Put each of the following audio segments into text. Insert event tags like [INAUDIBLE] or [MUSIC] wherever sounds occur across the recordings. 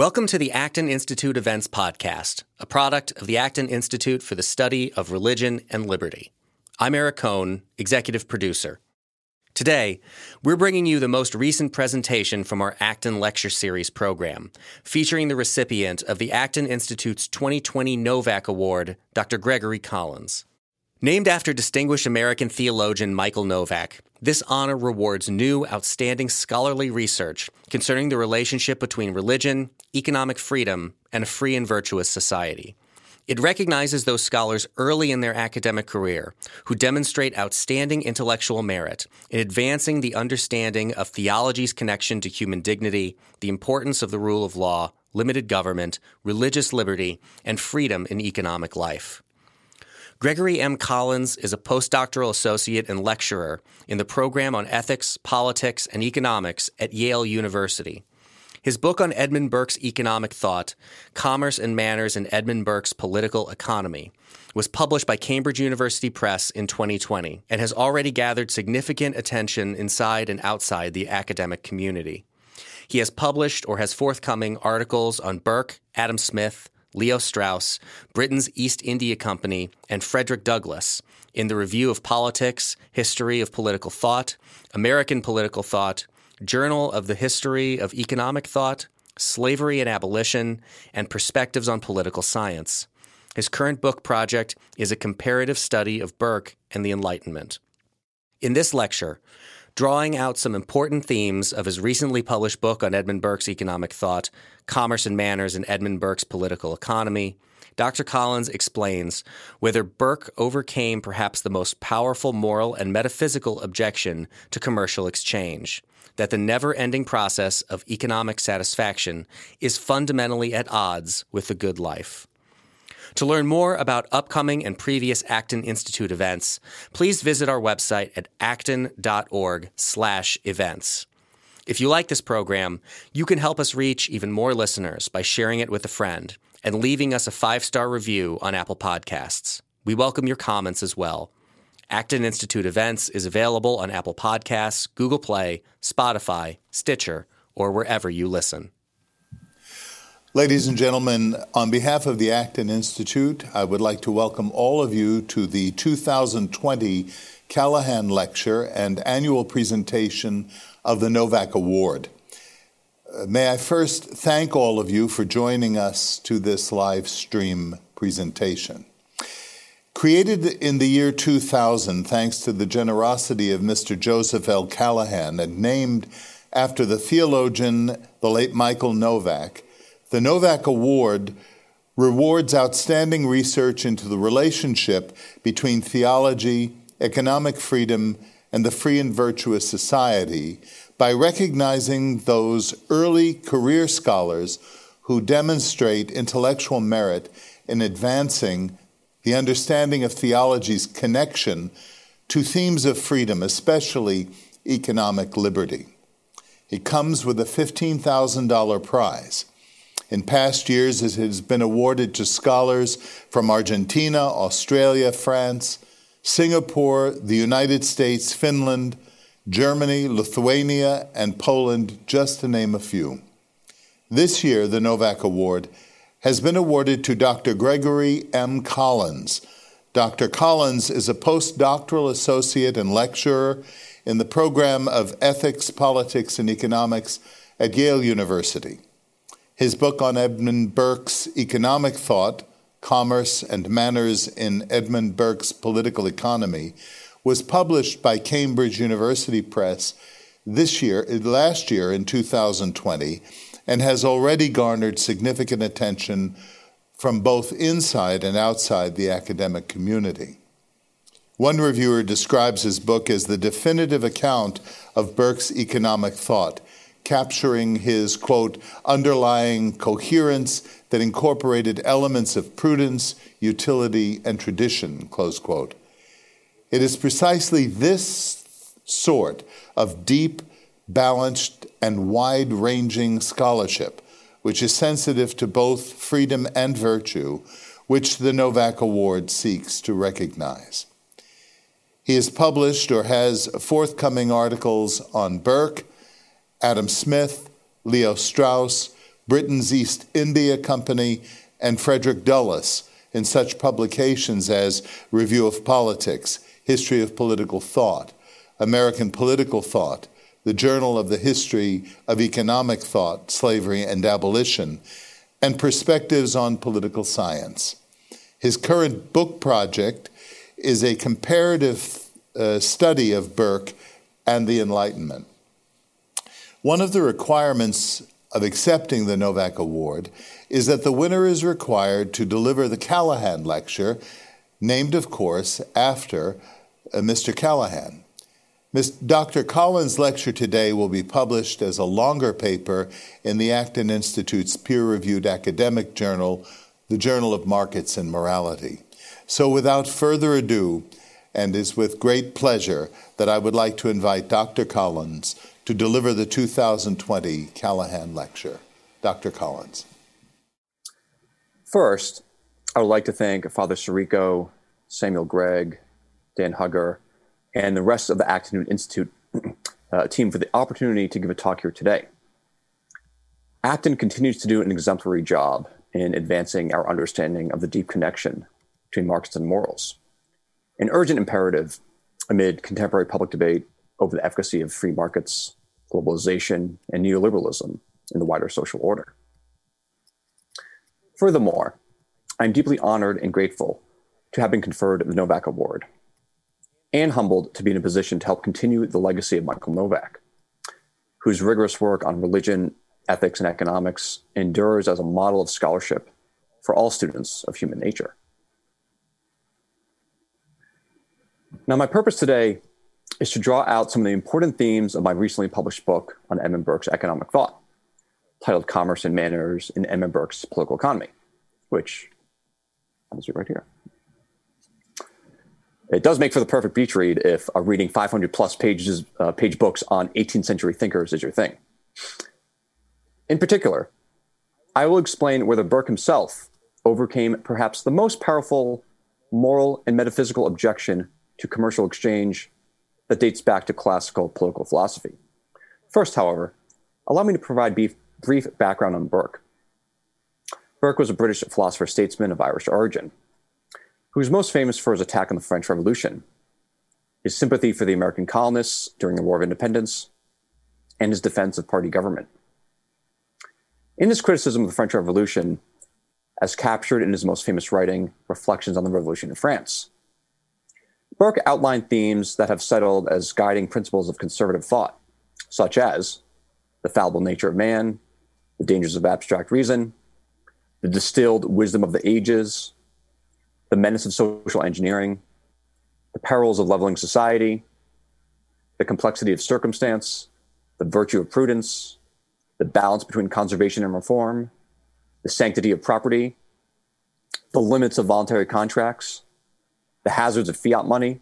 Welcome to the Acton Institute Events Podcast, a product of the Acton Institute for the Study of Religion and Liberty. I'm Eric Kohn, Executive Producer. Today, we're bringing you the most recent presentation from our Acton Lecture Series program, featuring the recipient of the Acton Institute's 2020 Novak Award, Dr. Gregory Collins. Named after distinguished American theologian Michael Novak, this honor rewards new, outstanding scholarly research concerning the relationship between religion, economic freedom, and a free and virtuous society. It recognizes those scholars early in their academic career who demonstrate outstanding intellectual merit in advancing the understanding of theology's connection to human dignity, the importance of the rule of law, limited government, religious liberty, and freedom in economic life. Gregory M. Collins is a postdoctoral associate and lecturer in the program on ethics, politics, and economics at Yale University. His book on Edmund Burke's economic thought, Commerce and Manners in Edmund Burke's Political Economy, was published by Cambridge University Press in 2020 and has already gathered significant attention inside and outside the academic community. He has published or has forthcoming articles on Burke, Adam Smith, Leo Strauss, Britain's East India Company, and Frederick Douglass in the Review of Politics, History of Political Thought, American Political Thought, Journal of the History of Economic Thought, Slavery and Abolition, and Perspectives on Political Science. His current book project is a comparative study of Burke and the Enlightenment. In this lecture, drawing out some important themes of his recently published book on Edmund Burke's economic thought, Commerce and Manners in Edmund Burke's Political Economy, Dr. Collins explains whether Burke overcame perhaps the most powerful moral and metaphysical objection to commercial exchange that the never ending process of economic satisfaction is fundamentally at odds with the good life. To learn more about upcoming and previous Acton Institute events, please visit our website at acton.org/events. If you like this program, you can help us reach even more listeners by sharing it with a friend and leaving us a five-star review on Apple Podcasts. We welcome your comments as well. Acton Institute Events is available on Apple Podcasts, Google Play, Spotify, Stitcher, or wherever you listen. Ladies and gentlemen, on behalf of the Acton Institute, I would like to welcome all of you to the 2020 Calihan Lecture and annual presentation of the Novak Award. Uh, may I first thank all of you for joining us to this live stream presentation. Created in the year 2000 thanks to the generosity of Mr. Joseph L. Calihan and named after the theologian, the late Michael Novak, the Novak Award rewards outstanding research into the relationship between theology, economic freedom, and the free and virtuous society by recognizing those early career scholars who demonstrate intellectual merit in advancing the understanding of theology's connection to themes of freedom, especially economic liberty. It comes with a $15,000 prize. In past years, it has been awarded to scholars from Argentina, Australia, France, Singapore, the United States, Finland, Germany, Lithuania, and Poland, just to name a few. This year, the Novak Award has been awarded to Dr. Gregory M. Collins. Dr. Collins is a postdoctoral associate and lecturer in the program of Ethics, Politics, and Economics at Yale University. His book on Edmund Burke's economic thought, Commerce and Manners in Edmund Burke's Political Economy, was published by Cambridge University Press this year, eh, last year in 2020, and has already garnered significant attention from both inside and outside the academic community. One reviewer describes his book as the definitive account of Burke's economic thought capturing his, quote, underlying coherence that incorporated elements of prudence, utility, and tradition, close quote. It is precisely this sort of deep, balanced, and wide ranging scholarship, which is sensitive to both freedom and virtue, which the Novak Award seeks to recognize. He has published or has forthcoming articles on Burke, Adam Smith, Leo Strauss, Britain's East India Company, and Frederick Douglass in such publications as Review of Politics, History of Political Thought, American Political Thought, the Journal of the History of Economic Thought, Slavery, and Abolition, and Perspectives on Political Science. His current book project is a comparative uh, study of Burke and the Enlightenment. One of the requirements of accepting the Novak Award is that the winner is required to deliver the Calihan Lecture, named, of course, after uh, Mr. Calihan. Ms. Dr. Collins' lecture today will be published as a longer paper in the Acton Institute's peer reviewed academic journal, the Journal of Markets and Morality. So, without further ado, and is with great pleasure that I would like to invite Dr. Collins to deliver the 2020 Calihan Lecture. Dr. Collins. First, I would like to thank Father Sirico, Samuel Gregg, Dan Hugger, and the rest of the Acton Institute [CLEARS THROAT] uh, team for the opportunity to give a talk here today. Acton continues to do an exemplary job in advancing our understanding of the deep connection between markets and morals. An urgent imperative amid contemporary public debate over the efficacy of free markets, globalization, and neoliberalism in the wider social order. Furthermore, I'm deeply honored and grateful to have been conferred the Novak Award and humbled to be in a position to help continue the legacy of Michael Novak, whose rigorous work on religion, ethics, and economics endures as a model of scholarship for all students of human nature. Now, my purpose today is to draw out some of the important themes of my recently published book on Edmund Burke's economic thought, titled Commerce and Manners in Edmund Burke's Political Economy, which happens to be right here. It does make for the perfect beach read if uh, reading 500 plus pages, uh, page books on 18th century thinkers is your thing. In particular, I will explain whether Burke himself overcame perhaps the most powerful moral and metaphysical objection to commercial exchange that dates back to classical political philosophy. First, however, allow me to provide brief, background on Burke. Burke was a British philosopher statesman of Irish origin, who was most famous for his attack on the French Revolution, his sympathy for the American colonists during the War of Independence, and his defense of party government. In his criticism of the French Revolution, as captured in his most famous writing, Reflections on the Revolution in France, Burke outlined themes that have settled as guiding principles of conservative thought, such as the fallible nature of man, the dangers of abstract reason, the distilled wisdom of the ages, the menace of social engineering, the perils of leveling society, the complexity of circumstance, the virtue of prudence, the balance between conservation and reform, the sanctity of property, the limits of voluntary contracts, the hazards of fiat money,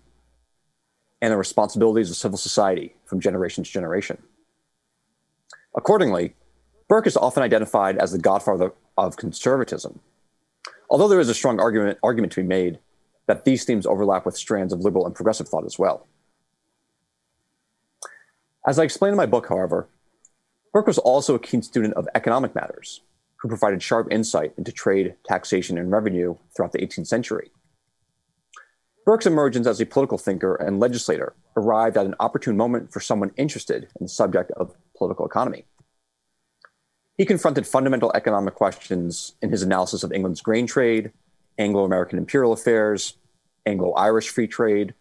and the responsibilities of civil society from generation to generation. Accordingly, Burke is often identified as the godfather of conservatism, although there is a strong argument, argument to be made that these themes overlap with strands of liberal and progressive thought as well. As I explain in my book, however, Burke was also a keen student of economic matters, who provided sharp insight into trade, taxation, and revenue throughout the 18th century Burke's emergence as a political thinker and legislator arrived at an opportune moment for someone interested in the subject of political economy. He confronted fundamental economic questions in his analysis of England's grain trade, Anglo American imperial affairs, Anglo Irish free trade,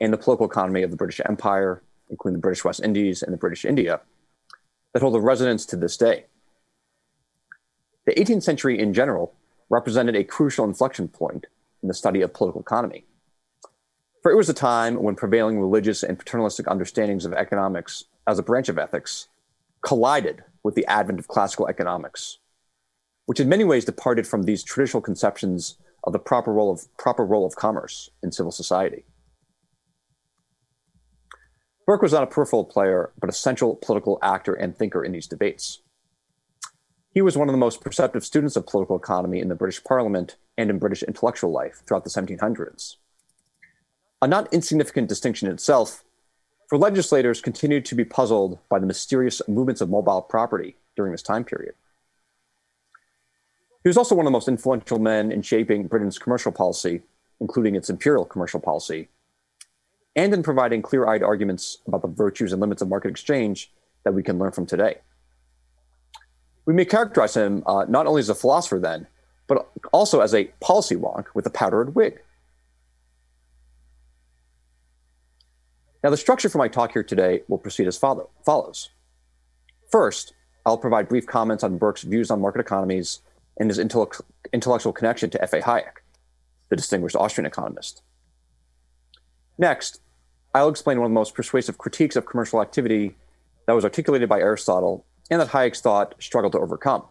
and the political economy of the British Empire, including the British West Indies and the British India, that hold a resonance to this day. The 18th century in general represented a crucial inflection point in the study of political economy. For it was a time when prevailing religious and paternalistic understandings of economics as a branch of ethics collided with the advent of classical economics, which in many ways departed from these traditional conceptions of the proper role of, proper role of commerce in civil society. Burke was not a peripheral player, but a central political actor and thinker in these debates. He was one of the most perceptive students of political economy in the British Parliament and in British intellectual life throughout the 1700s a not insignificant distinction in itself, for legislators continued to be puzzled by the mysterious movements of mobile property during this time period. He was also one of the most influential men in shaping Britain's commercial policy, including its imperial commercial policy, and in providing clear eyed arguments about the virtues and limits of market exchange that we can learn from today. We may characterize him uh, not only as a philosopher then, but also as a policy wonk with a powdered wig. Now, the structure for my talk here today will proceed as follow- follows. First, I'll provide brief comments on Burke's views on market economies and his intellectual connection to F.A. Hayek, the distinguished Austrian economist. Next, I'll explain one of the most persuasive critiques of commercial activity that was articulated by Aristotle and that Hayek's thought struggled to overcome.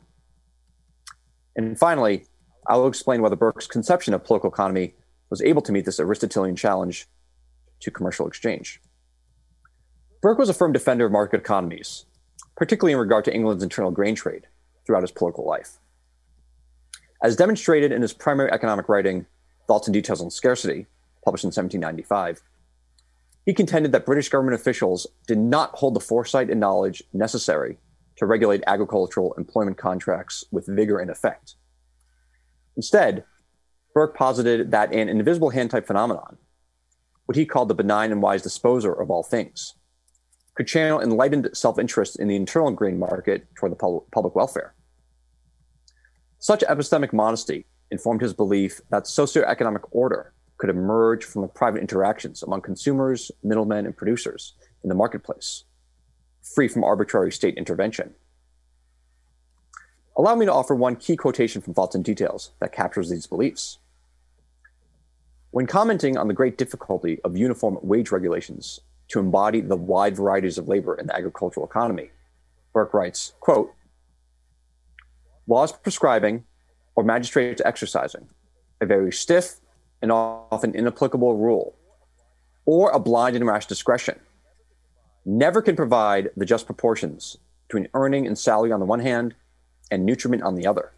And finally, I will explain whether Burke's conception of political economy was able to meet this Aristotelian challenge to commercial exchange. Burke was a firm defender of market economies, particularly in regard to England's internal grain trade throughout his political life. As demonstrated in his primary economic writing, Thoughts and Details on Scarcity, published in 1795, he contended that British government officials did not hold the foresight and knowledge necessary to regulate agricultural employment contracts with vigor and effect. Instead, Burke posited that an invisible hand type phenomenon, what he called the benign and wise disposer of all things, could channel enlightened self interest in the internal grain market toward the pub- public welfare. Such epistemic modesty informed his belief that socioeconomic order could emerge from the private interactions among consumers, middlemen, and producers in the marketplace free from arbitrary state intervention. Allow me to offer one key quotation from Thoughts and Details that captures these beliefs. When commenting on the great difficulty of uniform wage regulations to embody the wide varieties of labor in the agricultural economy, Burke writes, quote, laws prescribing or magistrates exercising a very stiff and often inapplicable rule or a blind and rash discretion never can provide the just proportions between earning and salary on the one hand and nutriment on the other.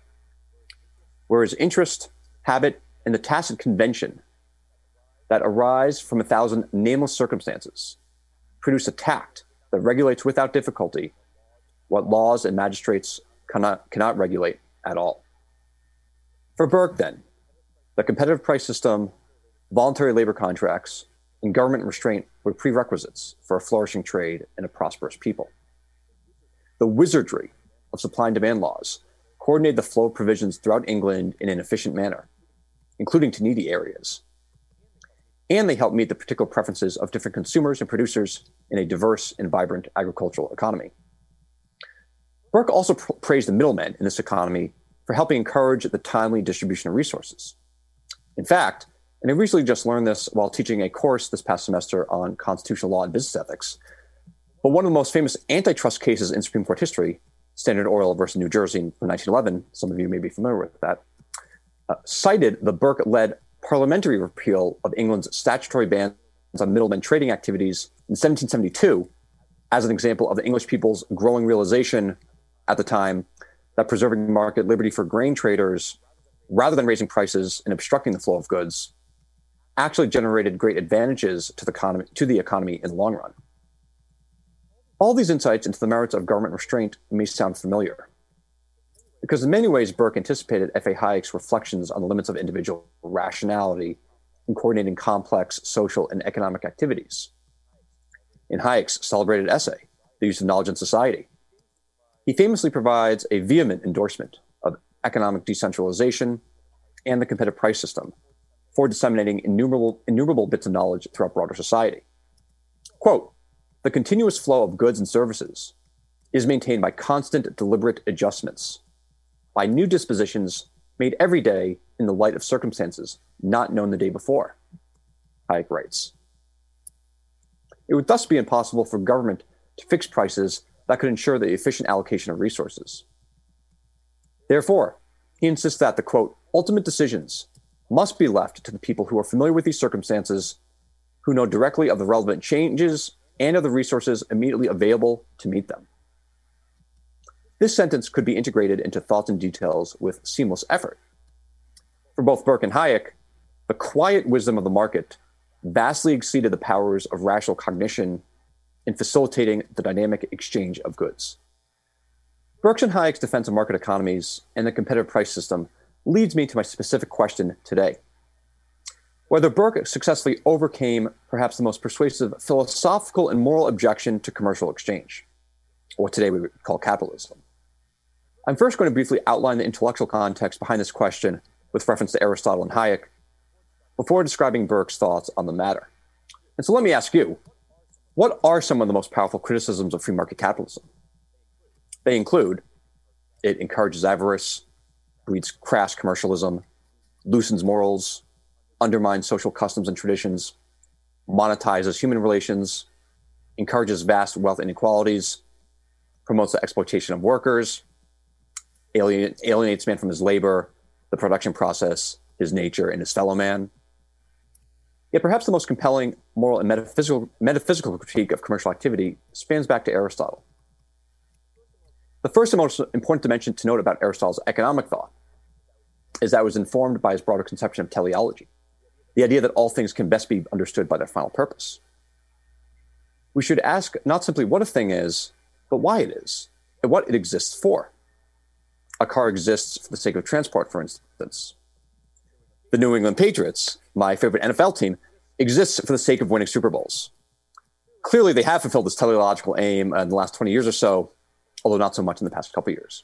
Whereas interest, habit, and the tacit convention that arise from a thousand nameless circumstances produce a tact that regulates without difficulty what laws and magistrates cannot, cannot regulate at all. For Burke, then, the competitive price system, voluntary labor contracts, and government restraint were prerequisites for a flourishing trade and a prosperous people. The wizardry of supply and demand laws coordinated the flow of provisions throughout England in an efficient manner, including to needy areas. And they help meet the particular preferences of different consumers and producers in a diverse and vibrant agricultural economy. Burke also pr- praised the middlemen in this economy for helping encourage the timely distribution of resources. In fact, and I recently just learned this while teaching a course this past semester on constitutional law and business ethics. But one of the most famous antitrust cases in Supreme Court history, Standard Oil versus New Jersey in 1911, some of you may be familiar with that, uh, cited the Burke led parliamentary repeal of England's statutory bans on middlemen trading activities in 1772 as an example of the English people's growing realization at the time that preserving market liberty for grain traders, rather than raising prices and obstructing the flow of goods, actually generated great advantages to the economy, to the economy in the long run. All these insights into the merits of government restraint may sound familiar. Because in many ways, Burke anticipated F.A. Hayek's reflections on the limits of individual rationality in coordinating complex social and economic activities. In Hayek's celebrated essay, The Use of Knowledge in Society, he famously provides a vehement endorsement of economic decentralization and the competitive price system for disseminating innumerable, innumerable bits of knowledge throughout broader society. Quote, the continuous flow of goods and services is maintained by constant, deliberate adjustments, by new dispositions made every day in the light of circumstances not known the day before, Hayek writes. It would thus be impossible for government to fix prices that could ensure the efficient allocation of resources. Therefore, he insists that the quote, ultimate decisions must be left to the people who are familiar with these circumstances, who know directly of the relevant changes and of the resources immediately available to meet them. This sentence could be integrated into thoughts and details with seamless effort. For both Burke and Hayek, the quiet wisdom of the market vastly exceeded the powers of rational cognition in facilitating the dynamic exchange of goods. Burke's and Hayek's defense of market economies and the competitive price system leads me to my specific question today. Whether Burke successfully overcame perhaps the most persuasive philosophical and moral objection to commercial exchange, what today we would call capitalism. I'm first going to briefly outline the intellectual context behind this question with reference to Aristotle and Hayek before describing Burke's thoughts on the matter. And so let me ask you what are some of the most powerful criticisms of free market capitalism? They include it encourages avarice, breeds crass commercialism, loosens morals, undermines social customs and traditions, monetizes human relations, encourages vast wealth inequalities, promotes the exploitation of workers, alien, alienates man from his labor, the production process, his nature, and his fellow man. Yet perhaps the most compelling moral and metaphysical, metaphysical critique of commercial activity spans back to Aristotle. The first and most important dimension to note about Aristotle's economic thought is that it was informed by his broader conception of teleology, the idea that all things can best be understood by their final purpose. We should ask not simply what a thing is, but why it is, and what it exists for. A car exists for the sake of transport, for instance. The New England Patriots, my favorite NFL team, exists for the sake of winning Super Bowls. Clearly, they have fulfilled this teleological aim in the last 20 years or so, although not so much in the past couple years.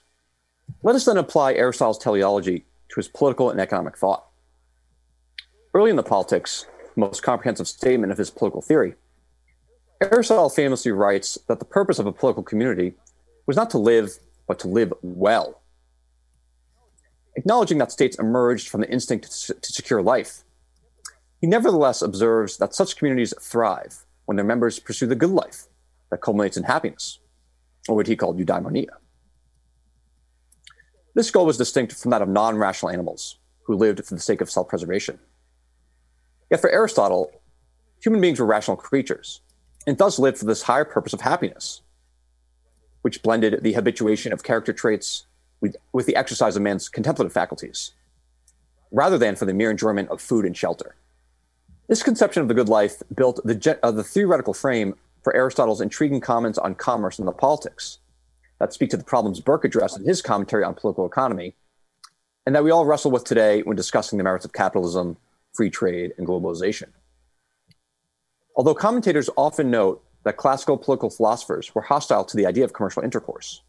Let us then apply Aristotle's teleology to his political and economic thought. Early in the politics, most comprehensive statement of his political theory, Aristotle famously writes that the purpose of a political community was not to live, but to live well. Acknowledging that states emerged from the instinct to secure life, he nevertheless observes that such communities thrive when their members pursue the good life that culminates in happiness, or what he called eudaimonia. This goal was distinct from that of non rational animals who lived for the sake of self preservation. Yet for Aristotle, human beings were rational creatures and thus lived for this higher purpose of happiness, which blended the habituation of character traits with, with the exercise of man's contemplative faculties, rather than for the mere enjoyment of food and shelter. This conception of the good life built the, uh, the theoretical frame for Aristotle's intriguing comments on commerce and the politics that speak to the problems Burke addressed in his commentary on political economy, and that we all wrestle with today when discussing the merits of capitalism, free trade, and globalization. Although commentators often note that classical political philosophers were hostile to the idea of commercial intercourse,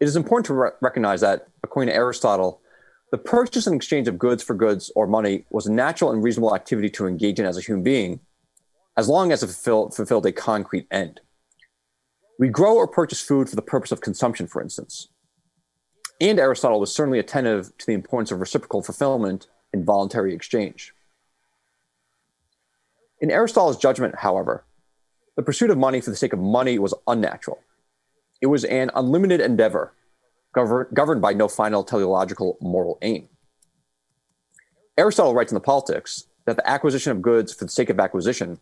it is important to re- recognize that, according to Aristotle, the purchase and exchange of goods for goods or money was a natural and reasonable activity to engage in as a human being, as long as it fulfill, fulfilled a concrete end. We grow or purchase food for the purpose of consumption, for instance. And Aristotle was certainly attentive to the importance of reciprocal fulfillment in voluntary exchange. In Aristotle's judgment, however, the pursuit of money for the sake of money was unnatural. It was an unlimited endeavor govern, governed by no final teleological moral aim. Aristotle writes in the Politics that the acquisition of goods for the sake of acquisition,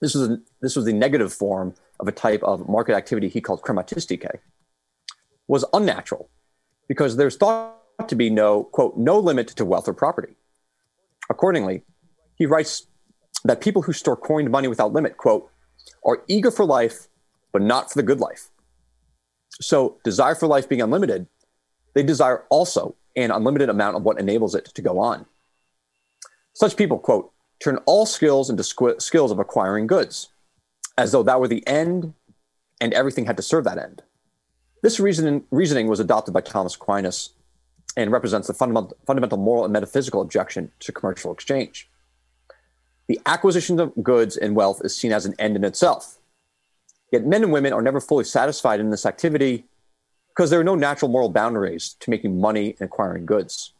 this was, a, this was the negative form of a type of market activity he called chrematistike, was unnatural because there's thought to be no, quote, no limit to wealth or property. Accordingly, he writes that people who store coined money without limit, quote, are eager for life, but not for the good life. So, desire for life being unlimited, they desire also an unlimited amount of what enables it to go on. Such people, quote, turn all skills into squ- skills of acquiring goods, as though that were the end and everything had to serve that end. This reasoning, reasoning was adopted by Thomas Aquinas and represents the fundamental moral and metaphysical objection to commercial exchange. The acquisition of goods and wealth is seen as an end in itself. Yet men and women are never fully satisfied in this activity because there are no natural moral boundaries to making money and acquiring goods.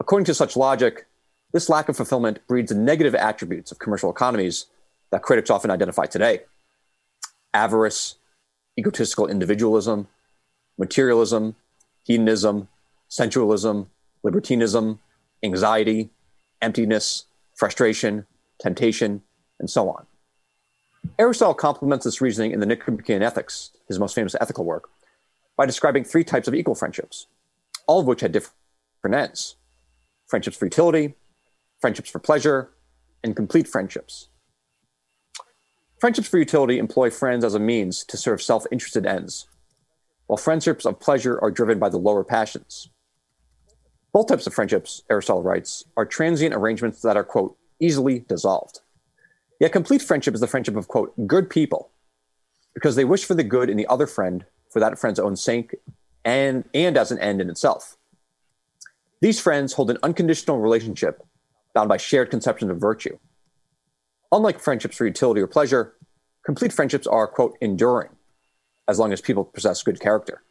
According to such logic, this lack of fulfillment breeds the negative attributes of commercial economies that critics often identify today avarice, egotistical individualism, materialism, hedonism, sensualism, libertinism, anxiety, emptiness, frustration, temptation, and so on. Aristotle complements this reasoning in the Nicomachean Ethics, his most famous ethical work, by describing three types of equal friendships, all of which had different ends friendships for utility, friendships for pleasure, and complete friendships. Friendships for utility employ friends as a means to serve self interested ends, while friendships of pleasure are driven by the lower passions. Both types of friendships, Aristotle writes, are transient arrangements that are, quote, easily dissolved. Yet complete friendship is the friendship of, quote, good people, because they wish for the good in the other friend for that friend's own sake and, and as an end in itself. These friends hold an unconditional relationship bound by shared conceptions of virtue. Unlike friendships for utility or pleasure, complete friendships are, quote, enduring, as long as people possess good character.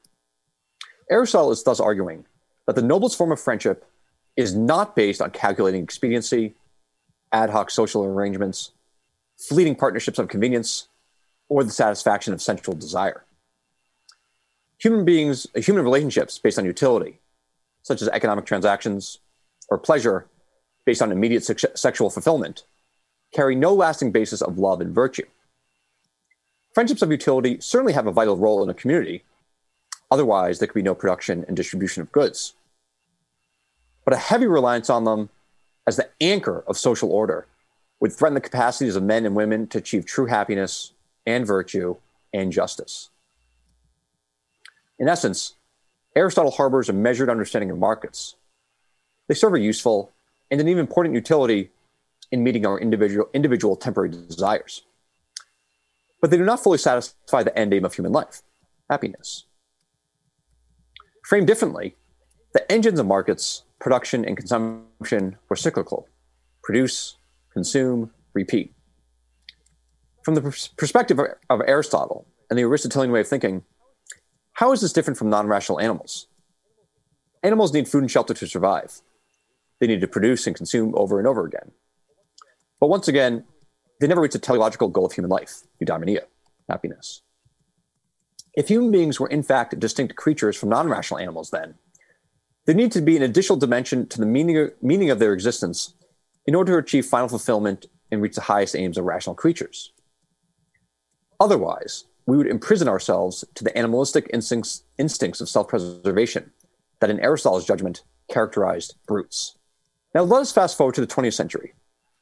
Aristotle is thus arguing that the noblest form of friendship is not based on calculating expediency, ad hoc social arrangements, fleeting partnerships of convenience, or the satisfaction of sensual desire. Human beings, uh, human relationships based on utility, such as economic transactions, or pleasure based on immediate se- sexual fulfillment, carry no lasting basis of love and virtue. Friendships of utility certainly have a vital role in a community. Otherwise, there could be no production and distribution of goods. But a heavy reliance on them as the anchor of social order would threaten the capacities of men and women to achieve true happiness and virtue and justice. In essence, Aristotle harbors a measured understanding of markets. They serve a useful and an even important utility in meeting our individual, individual temporary desires. But they do not fully satisfy the end aim of human life happiness. Framed differently, the engines of markets, production and consumption, were cyclical produce, consume, repeat. From the pers- perspective of, of Aristotle and the Aristotelian way of thinking, how is this different from non rational animals? Animals need food and shelter to survive. They need to produce and consume over and over again. But once again, they never reach the teleological goal of human life, eudaimonia, happiness. If human beings were in fact distinct creatures from non rational animals, then, there needs to be an additional dimension to the meaning, meaning of their existence in order to achieve final fulfillment and reach the highest aims of rational creatures. Otherwise, we would imprison ourselves to the animalistic instincts, instincts of self preservation that, in Aristotle's judgment, characterized brutes. Now, let us fast forward to the 20th century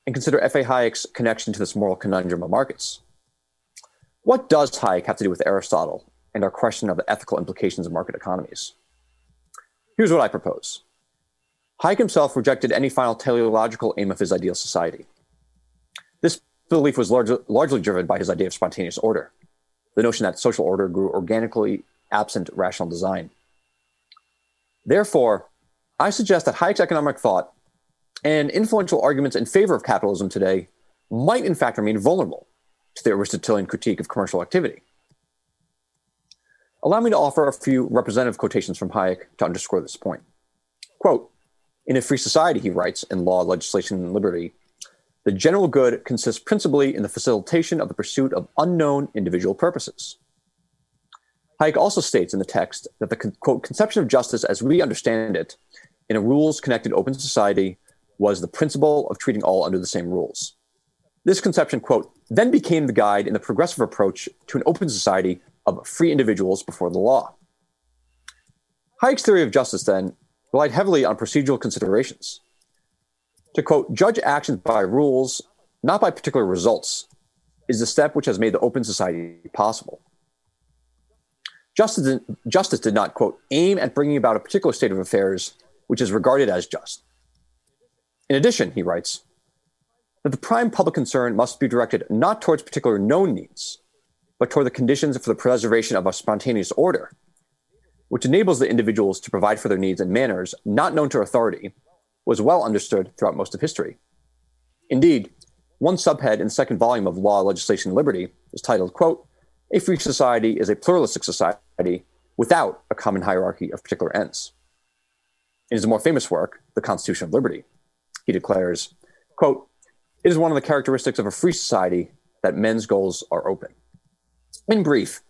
and consider F.A. Hayek's connection to this moral conundrum of markets. What does Hayek have to do with Aristotle and our question of the ethical implications of market economies? Here's what I propose Hayek himself rejected any final teleological aim of his ideal society. This belief was large, largely driven by his idea of spontaneous order, the notion that social order grew organically absent rational design. Therefore, I suggest that Hayek's economic thought and influential arguments in favor of capitalism today might, in fact, remain vulnerable to the Aristotelian critique of commercial activity. Allow me to offer a few representative quotations from Hayek to underscore this point. Quote In a free society, he writes in Law, Legislation, and Liberty, the general good consists principally in the facilitation of the pursuit of unknown individual purposes. Hayek also states in the text that the quote, conception of justice as we understand it in a rules connected open society was the principle of treating all under the same rules. This conception, quote, then became the guide in the progressive approach to an open society of free individuals before the law. Hayek's theory of justice, then, relied heavily on procedural considerations. To quote, judge actions by rules, not by particular results, is the step which has made the open society possible. Justice did, justice did not, quote, aim at bringing about a particular state of affairs which is regarded as just. In addition, he writes, that the prime public concern must be directed not towards particular known needs, but toward the conditions for the preservation of a spontaneous order, which enables the individuals to provide for their needs in manners not known to authority, was well understood throughout most of history. Indeed, one subhead in the second volume of Law, Legislation, and Liberty is titled, quote, A free society is a pluralistic society without a common hierarchy of particular ends. In his more famous work, The Constitution of Liberty, he declares, quote, it is one of the characteristics of a free society that men's goals are open. In brief,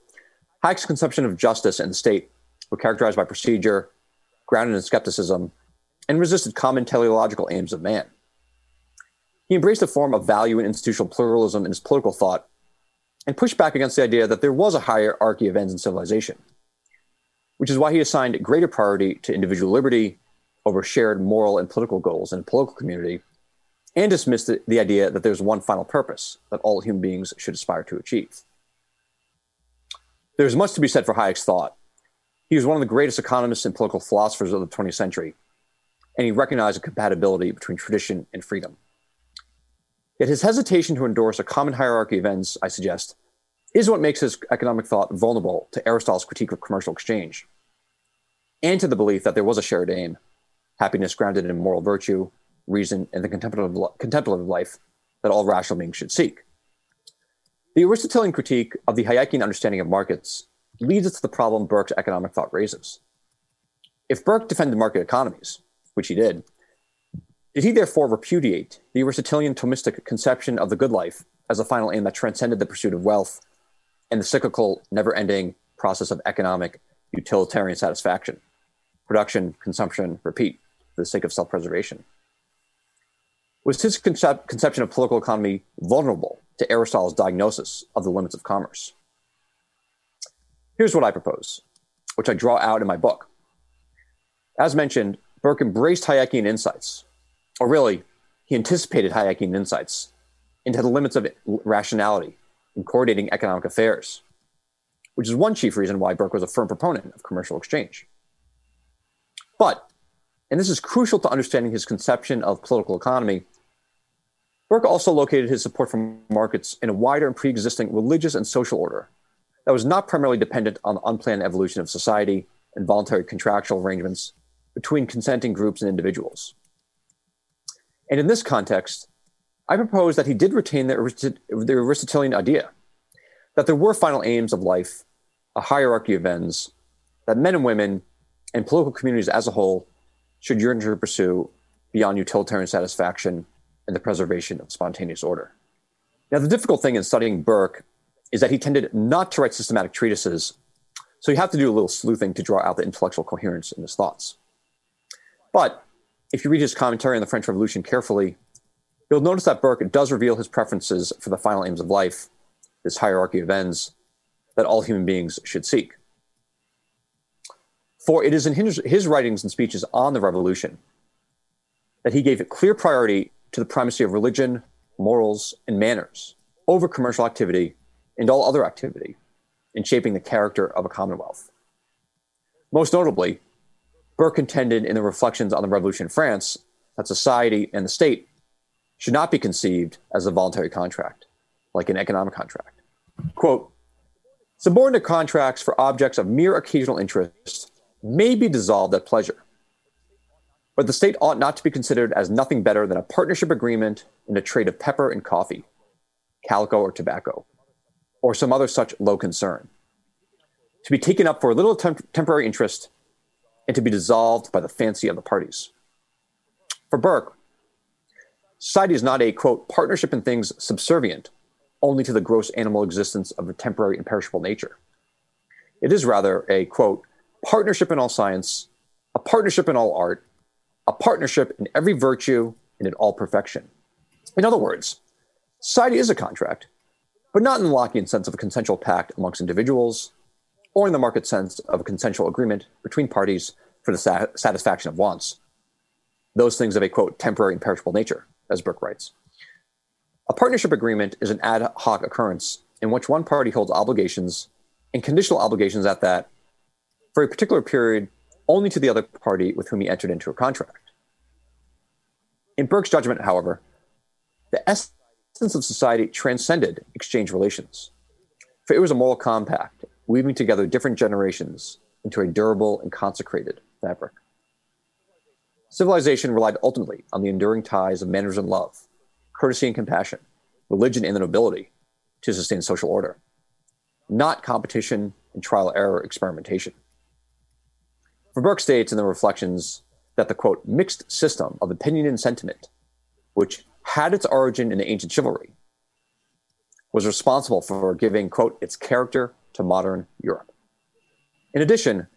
Hayek's conception of justice and the state were characterized by procedure, grounded in skepticism, and resisted common teleological aims of man. He embraced a form of value and institutional pluralism in his political thought and pushed back against the idea that there was a hierarchy of ends in civilization, which is why he assigned greater priority to individual liberty over shared moral and political goals in a political community, and dismissed the, the idea that there's one final purpose that all human beings should aspire to achieve. There's much to be said for Hayek's thought, He was one of the greatest economists and political philosophers of the 20th century, and he recognized a compatibility between tradition and freedom. Yet his hesitation to endorse a common hierarchy of ends, I suggest, is what makes his economic thought vulnerable to Aristotle's critique of commercial exchange and to the belief that there was a shared aim happiness grounded in moral virtue, reason, and the contemplative, contemplative life that all rational beings should seek. The Aristotelian critique of the Hayekian understanding of markets leads us to the problem Burke's economic thought raises. If Burke defended market economies, which he did, did he therefore repudiate the Aristotelian Thomistic conception of the good life as a final aim that transcended the pursuit of wealth and the cyclical, never ending process of economic utilitarian satisfaction? Production, consumption, repeat, for the sake of self preservation. Was his concep- conception of political economy vulnerable to Aristotle's diagnosis of the limits of commerce? Here's what I propose, which I draw out in my book. As mentioned, Burke embraced Hayekian insights, or really, he anticipated Hayekian insights into the limits of rationality in coordinating economic affairs, which is one chief reason why Burke was a firm proponent of commercial exchange. But, and this is crucial to understanding his conception of political economy, Burke also located his support for markets in a wider and pre existing religious and social order that was not primarily dependent on the unplanned evolution of society and voluntary contractual arrangements between consenting groups and individuals. And in this context, I propose that he did retain the, the Aristotelian idea that there were final aims of life, a hierarchy of ends, that men and women and political communities as a whole should yearn to pursue beyond utilitarian satisfaction and the preservation of spontaneous order. Now, the difficult thing in studying Burke is that he tended not to write systematic treatises, so you have to do a little sleuthing to draw out the intellectual coherence in his thoughts. But if you read his commentary on the French Revolution carefully, you'll notice that Burke does reveal his preferences for the final aims of life, this hierarchy of ends that all human beings should seek. For it is in his, writings and speeches on the revolution that he gave a clear priority to the primacy of religion, morals, and manners over commercial activity and all other activity in shaping the character of a commonwealth. Most notably, Burke contended in the Reflections on the Revolution in France that society and the state should not be conceived as a voluntary contract, like an economic contract. Quote, subordinate contracts for objects of mere occasional interest may be dissolved at pleasure but the state ought not to be considered as nothing better than a partnership agreement in a trade of pepper and coffee, calico or tobacco, or some other such low concern, to be taken up for a little temp- temporary interest and to be dissolved by the fancy of the parties. For Burke, society is not a, quote, partnership in things subservient only to the gross animal existence of a temporary and perishable nature. It is rather a, quote, partnership in all science, a partnership in all art, a partnership in every virtue and in all perfection. In other words, society is a contract, but not in the Lockean sense of a consensual pact amongst individuals, or in the market sense of a consensual agreement between parties for the sa- satisfaction of wants. Those things of a quote, temporary and perishable nature, as Burke writes. A partnership agreement is an ad hoc occurrence in which one party holds obligations and conditional obligations at that for a particular period only to the other party with whom he entered into a contract. In Burke's judgment, however, the essence of society transcended exchange relations, for it was a moral compact weaving together different generations into a durable and consecrated fabric. Civilization relied ultimately on the enduring ties of manners and love, courtesy and compassion, religion and the nobility to sustain social order, not competition and trial error experimentation. For Burke states in the reflections that the quote mixed system of opinion and sentiment, which had its origin in the ancient chivalry, was responsible for giving quote its character to modern Europe. In addition,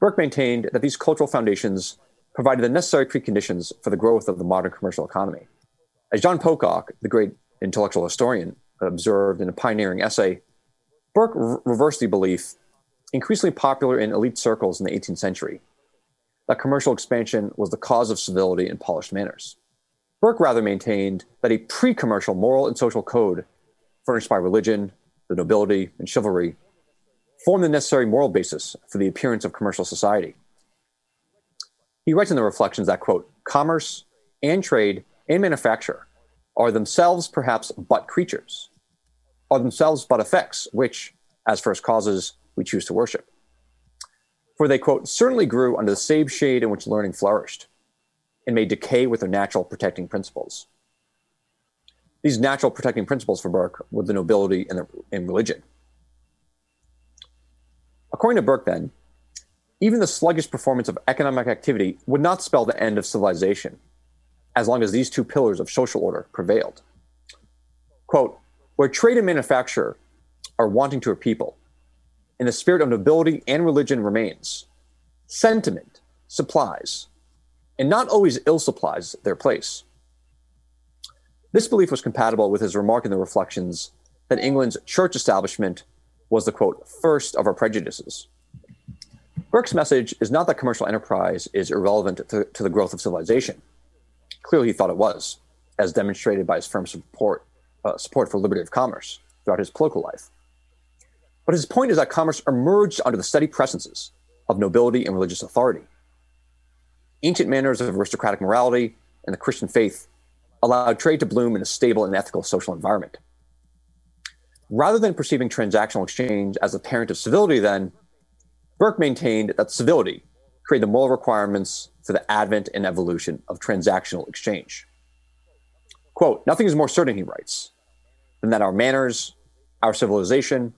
Burke maintained that these cultural foundations provided the necessary preconditions for the growth of the modern commercial economy. As John Pocock, the great intellectual historian, observed in a pioneering essay, Burke reversed the belief, increasingly popular in elite circles in the 18th century, that commercial expansion was the cause of civility and polished manners. Burke rather maintained that a pre commercial moral and social code furnished by religion, the nobility, and chivalry formed the necessary moral basis for the appearance of commercial society. He writes in the reflections that, quote, commerce and trade and manufacture are themselves perhaps but creatures, are themselves but effects, which, as first causes, we choose to worship. For they, quote, certainly grew under the same shade in which learning flourished, and may decay with their natural protecting principles. These natural protecting principles for Burke were the nobility and, the, and religion. According to Burke, then, even the sluggish performance of economic activity would not spell the end of civilization, as long as these two pillars of social order prevailed. Quote, where trade and manufacture are wanting to a people, and the spirit of nobility and religion remains, sentiment supplies, and not always ill supplies their place. This belief was compatible with his remark in the Reflections that England's church establishment was the quote, first of our prejudices. Burke's message is not that commercial enterprise is irrelevant to, to the growth of civilization. Clearly, he thought it was, as demonstrated by his firm support, uh, support for liberty of commerce throughout his political life. But his point is that commerce emerged under the steady presences of nobility and religious authority. Ancient manners of aristocratic morality and the Christian faith allowed trade to bloom in a stable and ethical social environment. Rather than perceiving transactional exchange as a parent of civility, then, Burke maintained that civility created the moral requirements for the advent and evolution of transactional exchange. Quote, nothing is more certain, he writes, than that our manners, our civilization,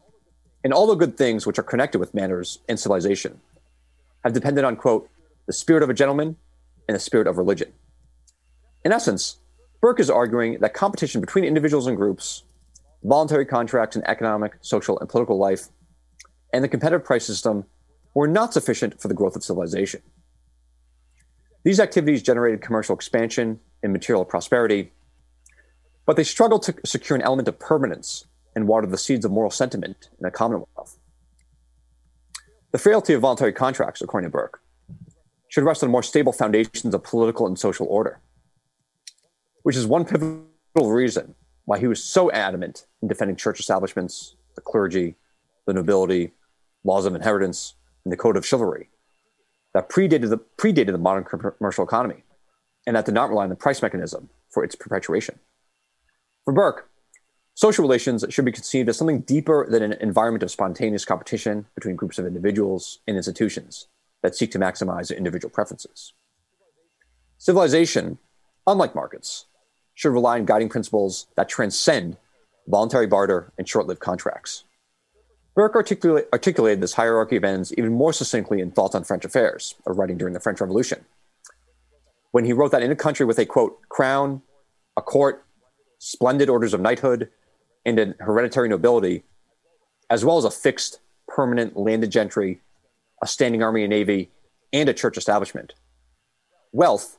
and all the good things which are connected with manners and civilization have depended on, quote, the spirit of a gentleman and the spirit of religion. In essence, Burke is arguing that competition between individuals and groups, voluntary contracts in economic, social, and political life, and the competitive price system were not sufficient for the growth of civilization. These activities generated commercial expansion and material prosperity, but they struggled to secure an element of permanence and water the seeds of moral sentiment in a commonwealth. The frailty of voluntary contracts, according to Burke, should rest on more stable foundations of political and social order which is one pivotal reason why he was so adamant in defending church establishments, the clergy, the nobility, laws of inheritance, and the code of chivalry that predated the, predated the modern commercial economy and that did not rely on the price mechanism for its perpetuation. For Burke, social relations should be conceived as something deeper than an environment of spontaneous competition between groups of individuals and institutions that seek to maximize individual preferences. Civilization, unlike markets, should rely on guiding principles that transcend voluntary barter and short lived contracts. Burke articula- articulated this hierarchy of ends even more succinctly in Thoughts on French Affairs, a writing during the French Revolution, when he wrote that in a country with a quote, crown, a court, splendid orders of knighthood, and an hereditary nobility, as well as a fixed, permanent landed gentry, a standing army and navy, and a church establishment. Wealth,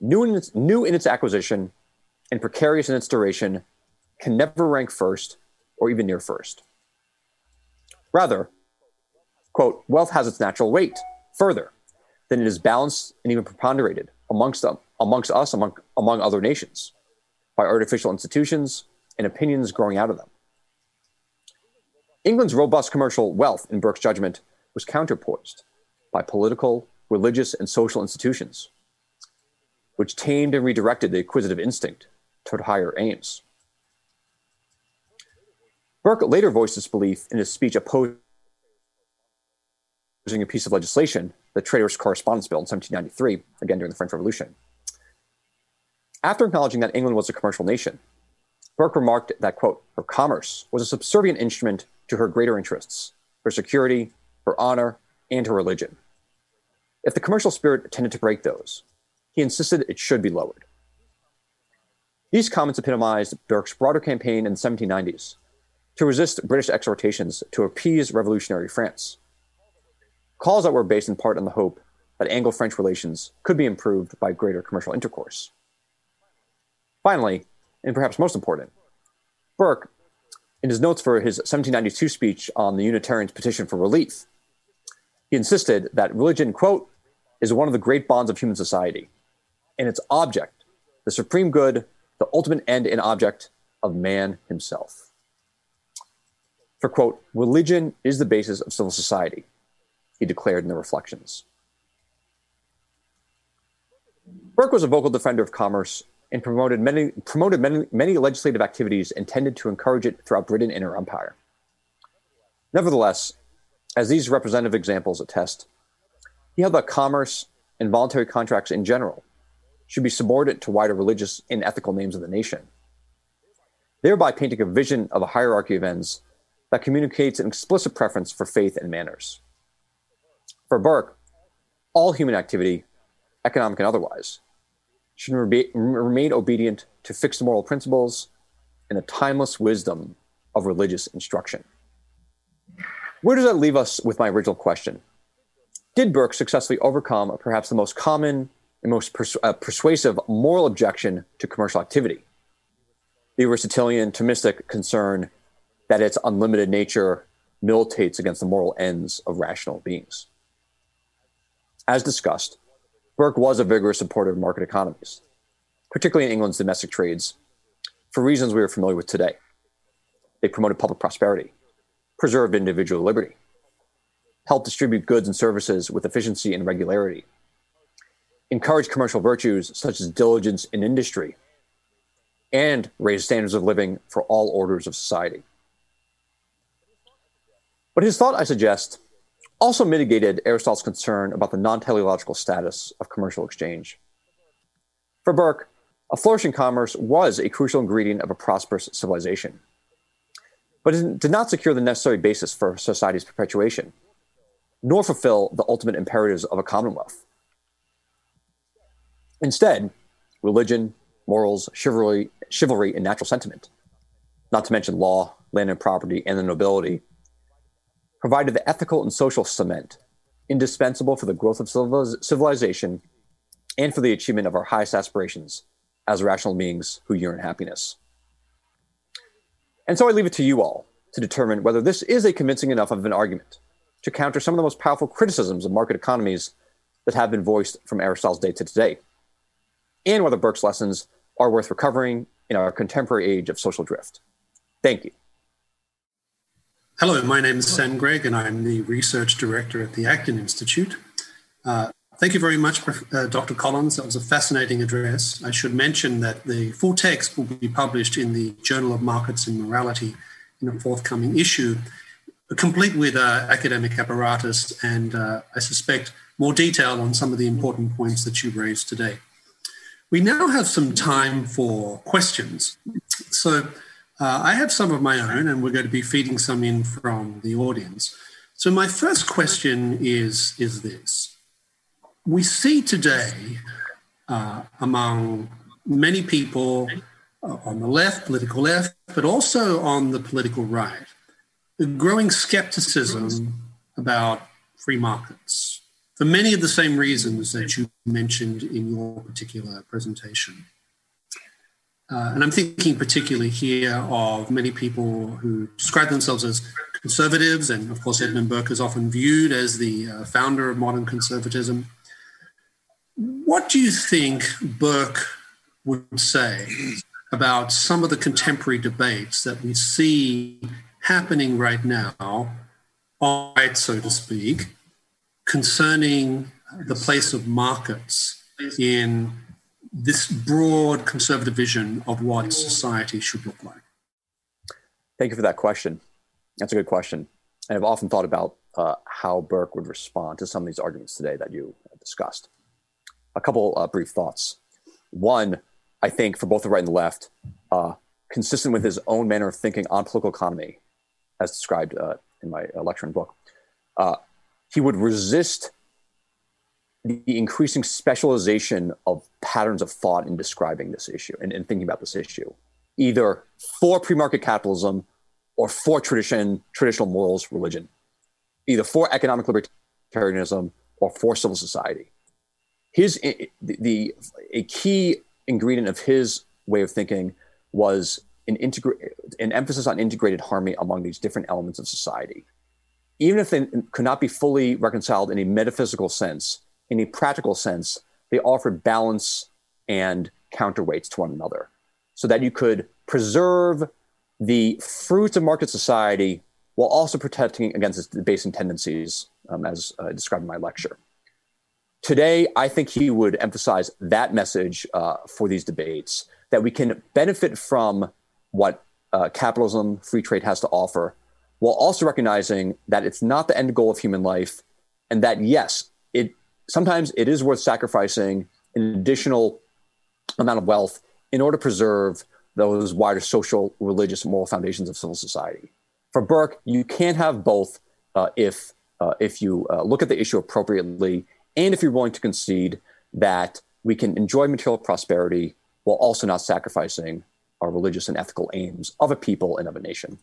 new in its, new in its acquisition, and precarious in its duration can never rank first or even near first. Rather, quote, wealth has its natural weight further than it is balanced and even preponderated amongst them, amongst us, among, among other nations, by artificial institutions and opinions growing out of them. England's robust commercial wealth, in Burke's judgment, was counterpoised by political, religious, and social institutions, which tamed and redirected the acquisitive instinct toward higher aims. Burke later voiced this belief in his speech opposing a piece of legislation, the Traitorous Correspondence Bill in 1793, again during the French Revolution. After acknowledging that England was a commercial nation, Burke remarked that, quote, her commerce was a subservient instrument to her greater interests, her security, her honor, and her religion. If the commercial spirit tended to break those, he insisted it should be lowered. These comments epitomized Burke's broader campaign in the 1790s to resist British exhortations to appease revolutionary France. Calls that were based in part on the hope that Anglo French relations could be improved by greater commercial intercourse. Finally, and perhaps most important, Burke, in his notes for his 1792 speech on the Unitarians' petition for relief, he insisted that religion, quote, is one of the great bonds of human society, and its object, the supreme good the ultimate end and object of man himself. For, quote, religion is the basis of civil society, he declared in the Reflections. Burke was a vocal defender of commerce and promoted many, promoted many, many legislative activities intended to encourage it throughout Britain and her empire. Nevertheless, as these representative examples attest, he held that commerce and voluntary contracts in general should be subordinate to wider religious and ethical names of the nation, thereby painting a vision of a hierarchy of ends that communicates an explicit preference for faith and manners. For Burke, all human activity, economic and otherwise, should remain obedient to fixed moral principles and the timeless wisdom of religious instruction. Where does that leave us with my original question? Did Burke successfully overcome perhaps the most common and most pers- uh, persuasive moral objection to commercial activity? The Aristotelian Thomistic concern that its unlimited nature militates against the moral ends of rational beings. As discussed, Burke was a vigorous supporter of market economies, particularly in England's domestic trades, for reasons we are familiar with today. They promoted public prosperity, preserved individual liberty, helped distribute goods and services with efficiency and regularity, encouraged commercial virtues such as diligence in industry, and raised standards of living for all orders of society. But his thought, I suggest, also mitigated Aristotle's concern about the non teleological status of commercial exchange. For Burke, a flourishing commerce was a crucial ingredient of a prosperous civilization but it did not secure the necessary basis for society's perpetuation, nor fulfill the ultimate imperatives of a commonwealth. Instead, religion, morals, chivalry, chivalry, and natural sentiment, not to mention law, land and property, and the nobility, provided the ethical and social cement indispensable for the growth of civilization and for the achievement of our highest aspirations as rational beings who yearn happiness. And so I leave it to you all to determine whether this is a convincing enough of an argument to counter some of the most powerful criticisms of market economies that have been voiced from Aristotle's day to today, and whether Burke's lessons are worth recovering in our contemporary age of social drift. Thank you. Hello, my name is Sam Gregg, and I'm the research director at the Acton Institute. Uh, Thank you very much, uh, Dr. Collins. That was a fascinating address. I should mention that the full text will be published in the Journal of Markets and Morality in a forthcoming issue, complete with uh, academic apparatus and uh, I suspect more detail on some of the important points that you raised today. We now have some time for questions. So uh, I have some of my own, and we're going to be feeding some in from the audience. So my first question is, is this we see today uh, among many people uh, on the left, political left, but also on the political right, the growing skepticism about free markets for many of the same reasons that you mentioned in your particular presentation. Uh, and I'm thinking particularly here of many people who describe themselves as conservatives, and of course, Edmund Burke is often viewed as the uh, founder of modern conservatism. What do you think Burke would say about some of the contemporary debates that we see happening right now, so to speak, concerning the place of markets in this broad conservative vision of what society should look like? Thank you for that question. That's a good question. And I've often thought about uh, how Burke would respond to some of these arguments today that you discussed a couple uh, brief thoughts. One, I think for both the right and the left, uh, consistent with his own manner of thinking on political economy, as described uh, in my lecture and book, uh, he would resist the increasing specialization of patterns of thought in describing this issue and, and thinking about this issue, either for pre-market capitalism or for tradition, traditional morals, religion, either for economic libertarianism or for civil society his the, the a key ingredient of his way of thinking was an integra- an emphasis on integrated harmony among these different elements of society. Even if they could not be fully reconciled in a metaphysical sense, in a practical sense, they offered balance and counterweights to one another so that you could preserve the fruits of market society while also protecting against its debasing tendencies, um, as uh, described in my lecture. Today, I think he would emphasize that message uh, for these debates that we can benefit from what uh, capitalism, free trade has to offer, while also recognizing that it's not the end goal of human life, and that yes, sometimes it is worth sacrificing an additional amount of wealth in order to preserve those wider social, religious, moral foundations of civil society. For Burke, you can't have both uh, if uh, if you uh, look at the issue appropriately, and if you're willing to concede that we can enjoy material prosperity while also not sacrificing our religious and ethical aims of a people and of a nation.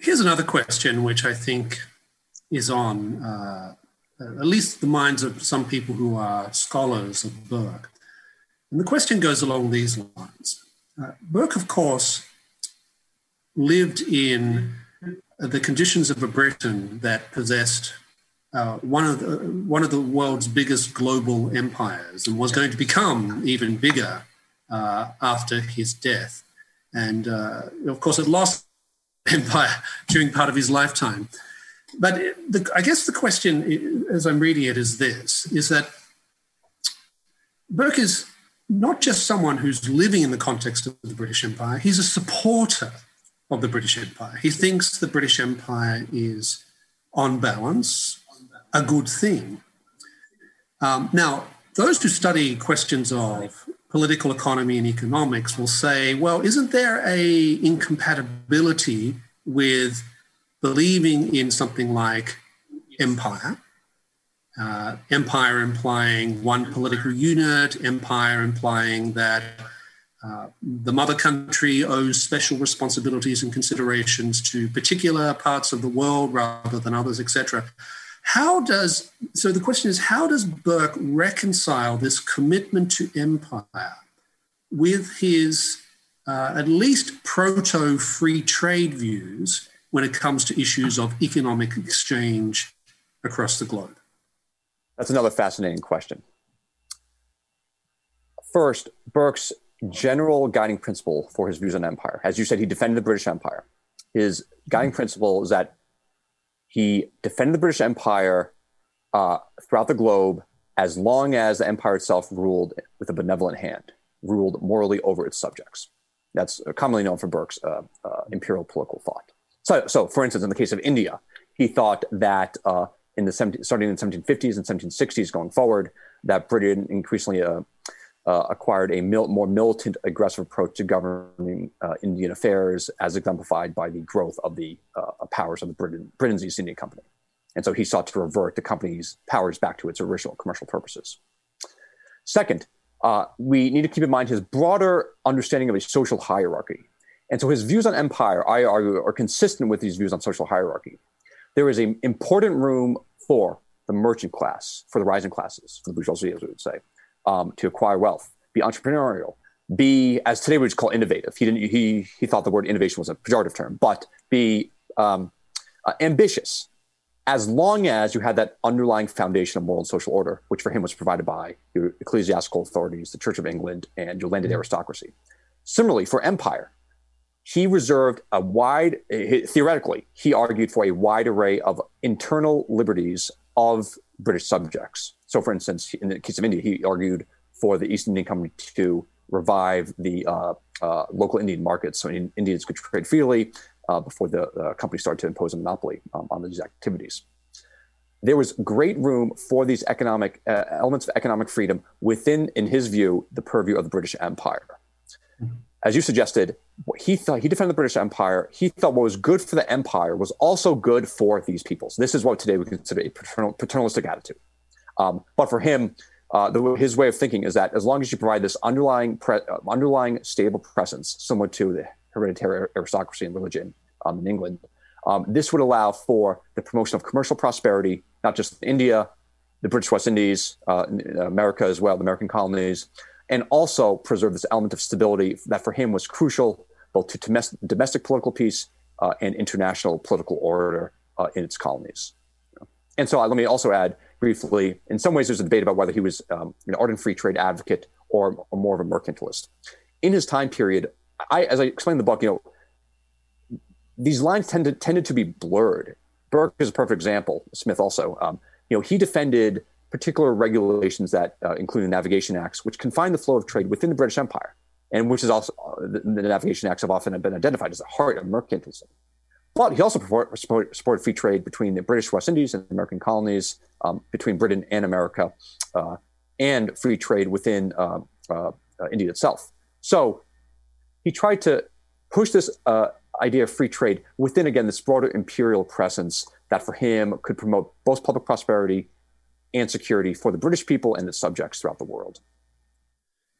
Here's another question, which I think is on uh, at least the minds of some people who are scholars of Burke. And the question goes along these lines. Uh, Burke, of course, lived in the conditions of a Britain that possessed uh, one of the, one of the world's biggest global empires and was going to become even bigger uh, after his death. And uh, of course, it lost [LAUGHS] empire during part of his lifetime. But the, I guess the question, as I'm reading it, is this: is that Burke is not just someone who's living in the context of the British Empire; he's a supporter of the British Empire. He thinks the British Empire is, on balance, a good thing. Um, now, those who study questions of political economy and economics will say, well, isn't there a incompatibility with believing in something like empire? Uh, empire implying one political unit, empire implying that uh, the mother country owes special responsibilities and considerations to particular parts of the world rather than others, etc. How does so? The question is, how does Burke reconcile this commitment to empire with his uh, at least proto free trade views when it comes to issues of economic exchange across the globe? That's another fascinating question. First, Burke's general guiding principle for his views on empire, as you said, he defended the British Empire. His guiding principle is that he defended the British Empire uh, throughout the globe as long as the empire itself ruled with a benevolent hand, ruled morally over its subjects. That's commonly known for Burke's uh, uh, imperial political thought. So, so, for instance, in the case of India, he thought that uh, in the 17, starting in the 1750s and 1760s going forward, that Britain increasingly uh, uh, acquired a mil- more militant, aggressive approach to governing uh, Indian affairs, as exemplified by the growth of the uh, powers of the Britain, Britain's East India Company. And so he sought to revert the company's powers back to its original commercial purposes. Second, uh, we need to keep in mind his broader understanding of a social hierarchy. And so his views on empire, I argue, are consistent with these views on social hierarchy. There is an important room for the merchant class, for the rising classes, for the bourgeoisie, as we would say, um, to acquire wealth, be entrepreneurial, be as today we would call innovative. He didn't. He he thought the word innovation was a pejorative term, but be um, uh, ambitious, as long as you had that underlying foundation of moral and social order, which for him was provided by your ecclesiastical authorities, the Church of England, and your landed mm-hmm. aristocracy. Similarly, for empire, he reserved a wide, theoretically, he argued for a wide array of internal liberties of British subjects. So, for instance, in the case of India, he argued for the East Indian Company to revive the uh, uh, local Indian markets so Indians could trade freely uh, before the company started to impose a monopoly um, on these activities. There was great room for these economic uh, elements of economic freedom within, in his view, the purview of the British Empire. Mm-hmm. As you suggested, he thought he defended the British Empire. He thought what was good for the empire was also good for these peoples. This is what today we consider a paternal, paternalistic attitude. Um, but for him, uh, the, his way of thinking is that as long as you provide this underlying pre, uh, underlying stable presence, similar to the hereditary aristocracy and religion um, in England, um, this would allow for the promotion of commercial prosperity, not just in India, the British West Indies, uh, America as well, the American colonies, and also preserve this element of stability that for him was crucial both to domestic, domestic political peace uh, and international political order uh, in its colonies. And so uh, let me also add briefly, in some ways, there's a debate about whether he was um, an ardent free trade advocate or, or, more of a mercantilist. In his time period, I, as I explained in the book, you know, these lines tended tended to be blurred. Burke is a perfect example. Smith also. Um, you know, he defended particular regulations that, uh, the navigation acts, which confine the flow of trade within the British Empire, and which is also uh, the, the, navigation acts have often been identified as the heart of mercantilism. But he also supported support free trade between the British West Indies and American colonies, um, between Britain and America, uh, and free trade within uh, uh, India itself. So he tried to push this uh, idea of free trade within, again, this broader imperial presence that for him could promote both public prosperity and security for the British people and its subjects throughout the world.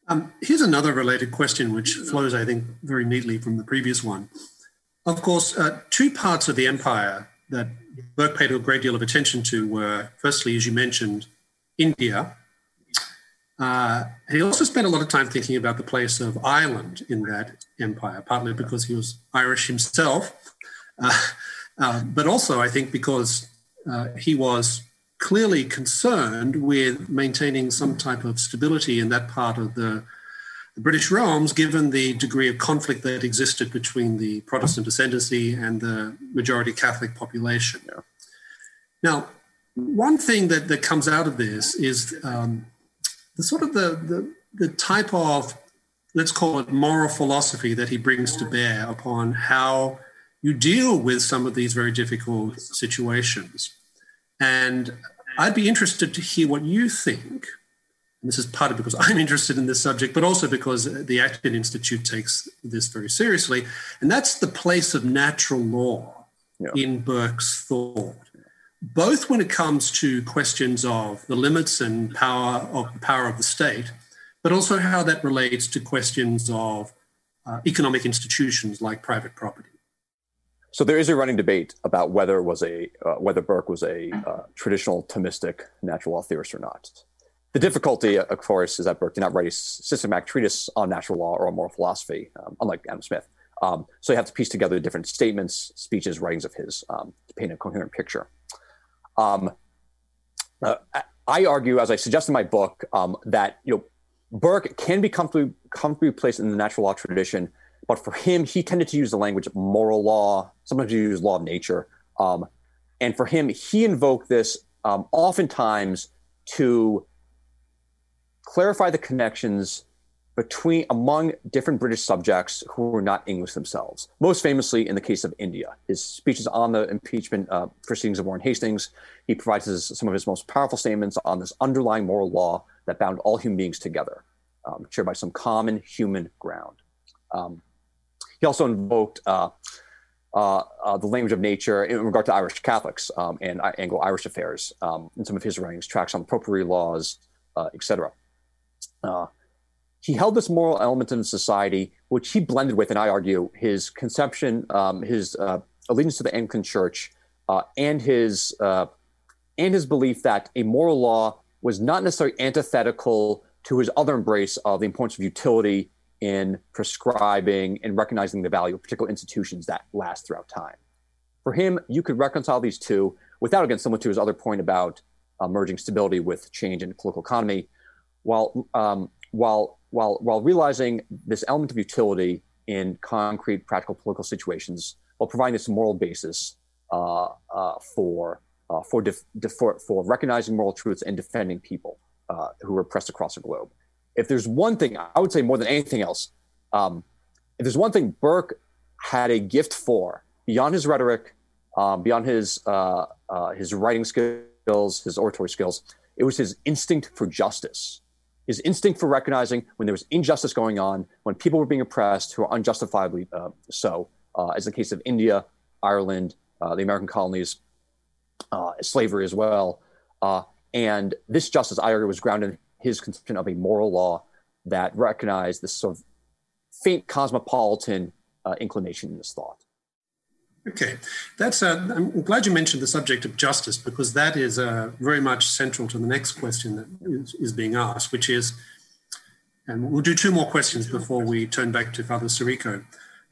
Um, here's another related question, which flows, I think, very neatly from the previous one. Of course, uh, two parts of the empire that Burke paid a great deal of attention to were, firstly, as you mentioned, India. Uh, he also spent a lot of time thinking about the place of Ireland in that empire, partly because he was Irish himself, [LAUGHS] uh, uh but also, I think, because uh, he was clearly concerned with maintaining some type of stability in that part of the, the, British realms, given the degree of conflict that existed between the Protestant ascendancy and the majority Catholic population. Yeah. Now, one thing that, that comes out of this is um, the sort of the, the, the type of, let's call it moral philosophy that he brings to bear upon how you deal with some of these very difficult situations. And I'd be interested to hear what you think. And this is partly because [LAUGHS] I'm interested in this subject, but also because the Acton Institute takes this very seriously. And that's the place of natural law yeah. in Burke's thought, both when it comes to questions of the limits and power of the power of the state, but also how that relates to questions of uh, economic institutions like private property. So there is a running debate about whether was a uh, whether Burke was a uh, traditional Thomistic natural law theorist or not. The difficulty, of course, is that Burke did not write a systematic treatise on natural law or moral philosophy, um, unlike Adam Smith. Um, so you have to piece together different statements, speeches, writings of his um, to paint a coherent picture. Um, uh, I argue, as I suggest in my book, um, that you know Burke can be comfortably, comfortably placed in the natural law tradition but for him, he tended to use the language of moral law, sometimes he used law of nature. Um, and for him, he invoked this um, oftentimes to clarify the connections between among different British subjects who were not English themselves. Most famously, in the case of India, his speeches on the impeachment uh, proceedings of Warren Hastings, he provides his, some of his most powerful statements on this underlying moral law that bound all human beings together, um, shared by some common human ground. Um, he also invoked uh, uh, uh, the language of nature in regard to Irish Catholics um, and Anglo-Irish affairs um, in some of his writings, tracts on proprietary laws, uh, etc. Uh, he held this moral element in society, which he blended with, and I argue, his conception, um, his allegiance to the Anglican Church, and his and his belief that a moral law was not necessarily antithetical to his other embrace of the importance of utility in prescribing and recognizing the value of particular institutions that last throughout time. For him, you could reconcile these two without, again, similar to his other point about uh, merging stability with change in political economy, while um, while while while realizing this element of utility in concrete, practical political situations, while providing this moral basis uh, uh, for uh, for, def- for, for recognizing moral truths and defending people uh, who are oppressed across the globe if there's one thing I would say more than anything else, um, if there's one thing Burke had a gift for beyond his rhetoric, um, beyond his uh, uh, his writing skills, his oratory skills, it was his instinct for justice, his instinct for recognizing when there was injustice going on, when people were being oppressed who were unjustifiably uh, so, uh, as the case of India, Ireland, uh, the American colonies, uh, slavery as well. and this justice, I argue, was grounded his conception of a moral law that recognized this sort of faint cosmopolitan uh, inclination in this thought. Okay, that's. Uh, I'm glad you mentioned the subject of justice because that is uh, very much central to the next question that is, is, being asked, which is, and we'll do two more questions before we turn back to Father Sirico.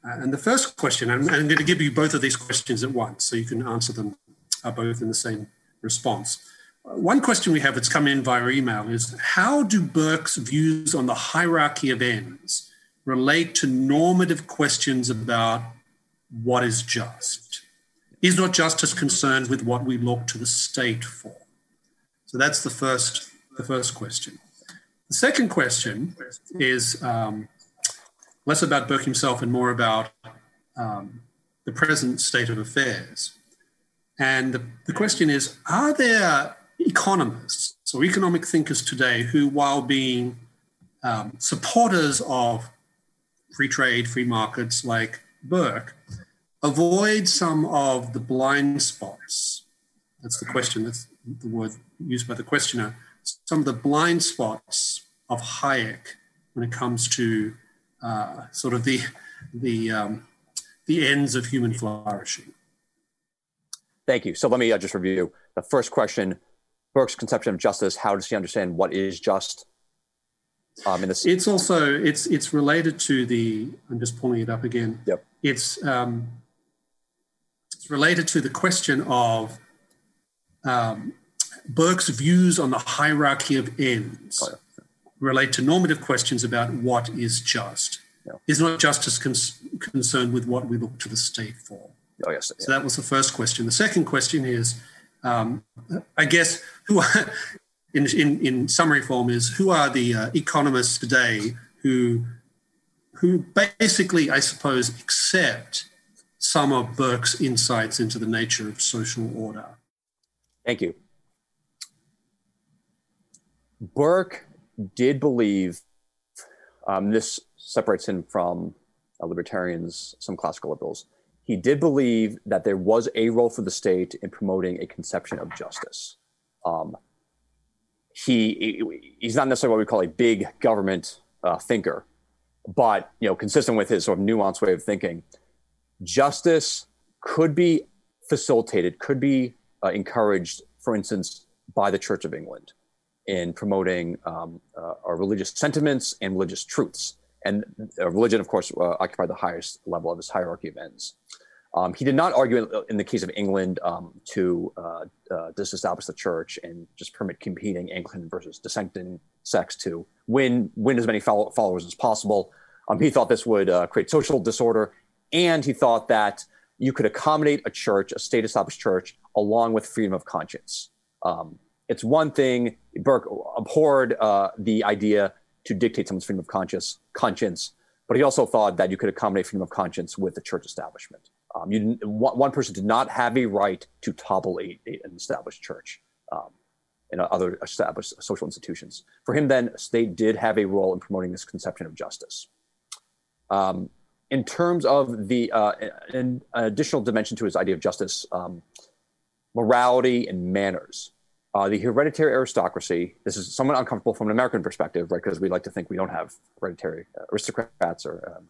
Uh, and the first question, I'm, I'm, going to give you both of these questions at once, so you can answer them uh, both in the same response. One question we have that's come in via email is how do Burke's views on the hierarchy of ends relate to normative questions about what is just. Is not justice concerned with what we look to the state for? So that's the first, the first question. The second question is um, less about Burke himself and more about um, the present state of affairs. And the, the question is Are there economists or economic thinkers today who, while being um, supporters of free trade, free markets like Burke, avoid some of the blind spots? That's the question, that's the word used by the questioner. Some of the blind spots of Hayek when it comes to uh, sort of the, the, um, the ends of human flourishing. Thank you. So let me uh, just review the first question Burke's conception of justice. How does he understand what is just? Um, in this, it's also it's it's related to the. I'm just pulling it up again. Yep. It's um, it's related to the question of um, Burke's views on the hierarchy of ends. Oh, yeah. Relate to normative questions about what is just. Yeah. Is not justice concerned with what we look to the state for? Oh yes. Yeah. So that was the first question. The second question is, um, I guess, who in, in in summary form is who are the uh, economists today who who basically, I suppose, accept some of Burke's insights into the nature of social order. Thank you. Burke did believe um, this separates him from uh, libertarians, some classical liberals he did believe that there was a role for the state in promoting a conception of justice. Um, he he's not necessarily what we call a big government uh, thinker, but you know, consistent with his sort of nuanced way of thinking, justice could be facilitated, could be uh, encouraged, for instance, by the Church of England in promoting um, uh, religious sentiments and religious truths and uh, religion, of course, uh, occupied the highest level of his hierarchy of ends. Um, he did not argue in, in the case of England um, to uh, uh, disestablish the church and just permit competing Anglican versus dissenting sects to win win as many follow- followers as possible. Um, he thought this would uh, create social disorder, and he thought that you could accommodate a church, a state-established church, along with freedom of conscience. Um, it's one thing Burke abhorred uh, the idea to dictate someone's freedom of conscience, conscience. But he also thought that you could accommodate freedom of conscience with the church establishment. Um, you one person did not have a right to topple a, a, an established church um, and other established social institutions. For him, then, state did have a role in promoting this conception of justice. Um, in terms of the uh, an additional dimension to his idea of justice, um, morality and manners uh, the hereditary aristocracy, this is somewhat uncomfortable from an American perspective, right? Because we like to think we don't have hereditary aristocrats or.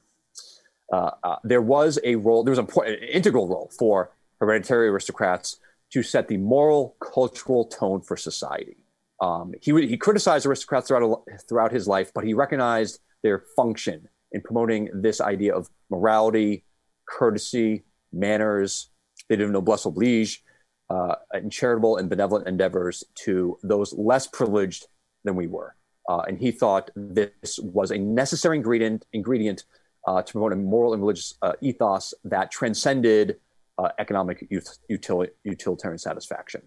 Uh, uh, there was a role, there was an integral role for hereditary aristocrats to set the moral, cultural tone for society. Um, he, he criticized aristocrats throughout, throughout his life, but he recognized their function in promoting this idea of morality, courtesy, manners. They did noblesse oblige, uh, and charitable and benevolent endeavors to those less privileged than we were. Uh, and he thought this was a necessary ingredient ingredient uh, to promote a moral and religious uh, ethos that transcended uh, economic util- utilitarian satisfaction.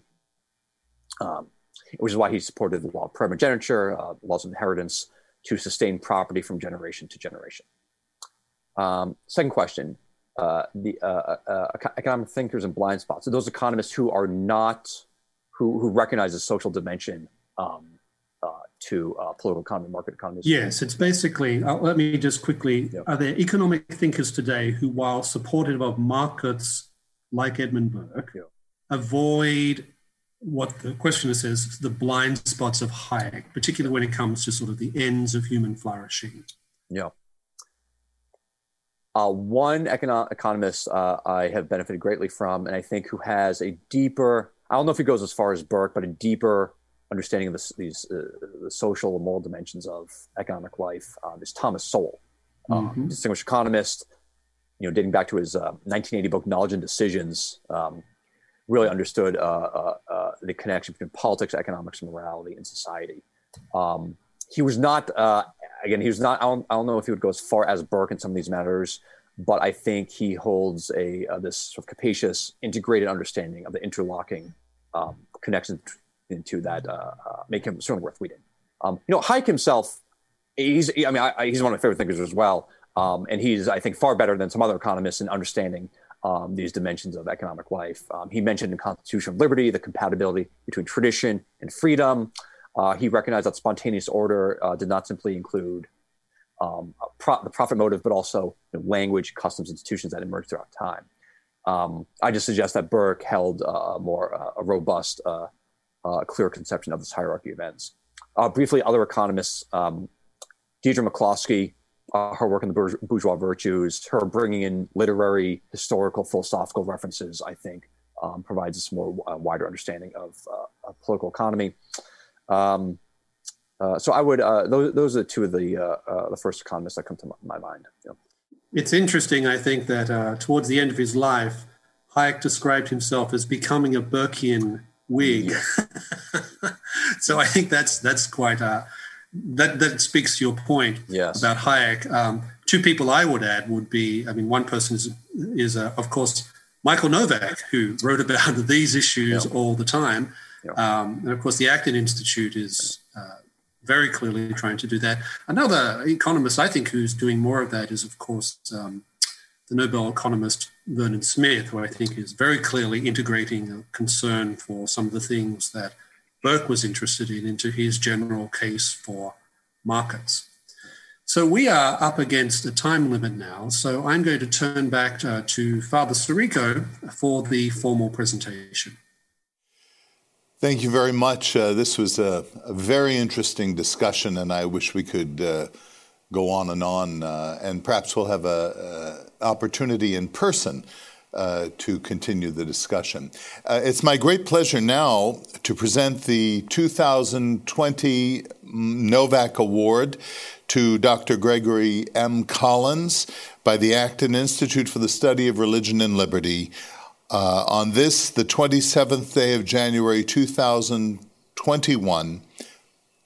Um, which is why he supported the law of primogeniture, uh, laws of inheritance to sustain property from generation to generation. Um, second question uh, the uh, economic thinkers and blind spots. So those economists who are not who who recognize the social dimension um, to uh, political economy, market economy. Yes, it's basically. let me just quickly. Are there economic thinkers today who, while supportive of markets like Edmund Burke, avoid what the questioner says the blind spots of Hayek, particularly when it comes to sort of the ends of human flourishing? Yeah. Uh, one econo- economist uh, I have benefited greatly from, and I think who has a deeper, I don't know if he goes as far as Burke, but a deeper understanding of this, these uh, the social and moral dimensions of economic life um, is Thomas Sowell, um, mm-hmm. distinguished economist, you know, dating back to his 1980 uh, book Knowledge and Decisions, um, really understood uh, uh, the connection between politics, economics, morality, and society. Um, he was not again, he was not, I don't, I don't, know if he would go as far as Burke in some of these matters, but I think he holds a uh, this sort of capacious, integrated understanding of the interlocking um, connections into that uh, uh, make him certainly worth reading. Um, you know, Hayek himself, he's I mean, I, he's one of my favorite thinkers as well, um, and he's I think far better than some other economists in understanding um, these dimensions of economic life. Um, he mentioned in Constitution of Liberty the compatibility between tradition and freedom. Uh, he recognized that spontaneous order uh, did not simply include um, pro- the profit motive, but also you know, language, customs, institutions that emerged throughout time. Um, I just suggest that Burke held uh, a more uh, a robust, uh, uh, clear conception of this hierarchy of ends. briefly, other economists, um, Deirdre McCloskey, uh, her work in the bourgeois virtues, her bringing in literary, historical, philosophical references, I think, um, provides us a more uh, wider understanding of, uh, of political economy. Um, uh, so I would uh, those those are two of the uh, the first economists that come to my, mind. It's interesting, I think, that towards the end of his life, Hayek described himself as becoming a Burkean Whig. [LAUGHS] so I think that's that's quite a that that speaks to your point yes. about Hayek. Um, two people I would add would be, I mean, one person is is uh, of course Michael Novak, who wrote about [LAUGHS] these issues yep. all the time, yep. um, and of course the Acton Institute is uh, very clearly trying to do that. Another economist I think who's doing more of that is, of course, um, the Nobel economist Vernon Smith, who I think is very clearly integrating a concern for some of the things that Burke was interested in into his general case for markets. So we are up against a time limit now. So I'm going to turn back to, uh, to Father Sirico for the formal presentation. Thank you very much. Uh, this was a, a, very interesting discussion, and I wish we could uh, go on and on. Uh, and perhaps we'll have an opportunity in person uh, to continue the discussion. Uh, it's my great pleasure now to present the 2020 Novak Award to Dr. Gregory M. Collins by the Acton Institute for the Study of Religion and Liberty. Uh, on this, the 27th day of January 2021,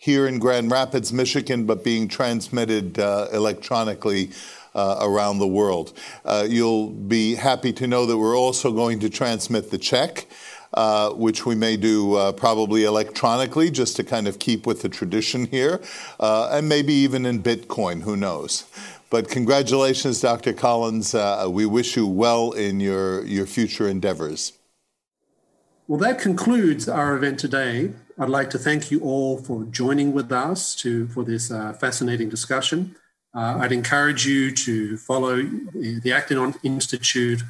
here in Grand Rapids, Michigan, but being transmitted uh, electronically uh, around the world. Uh, you'll be happy to know that we're also going to transmit the check. Uh, which we may do uh, probably electronically just to kind of keep with the tradition here, uh, and maybe even in Bitcoin, who knows. But congratulations, Dr. Collins. Uh, we wish you well in your, your future endeavors. Well, that concludes our event today. I'd like to thank you all for joining with us to, for this uh, fascinating discussion. Uh, I'd encourage you to follow the Acton Institute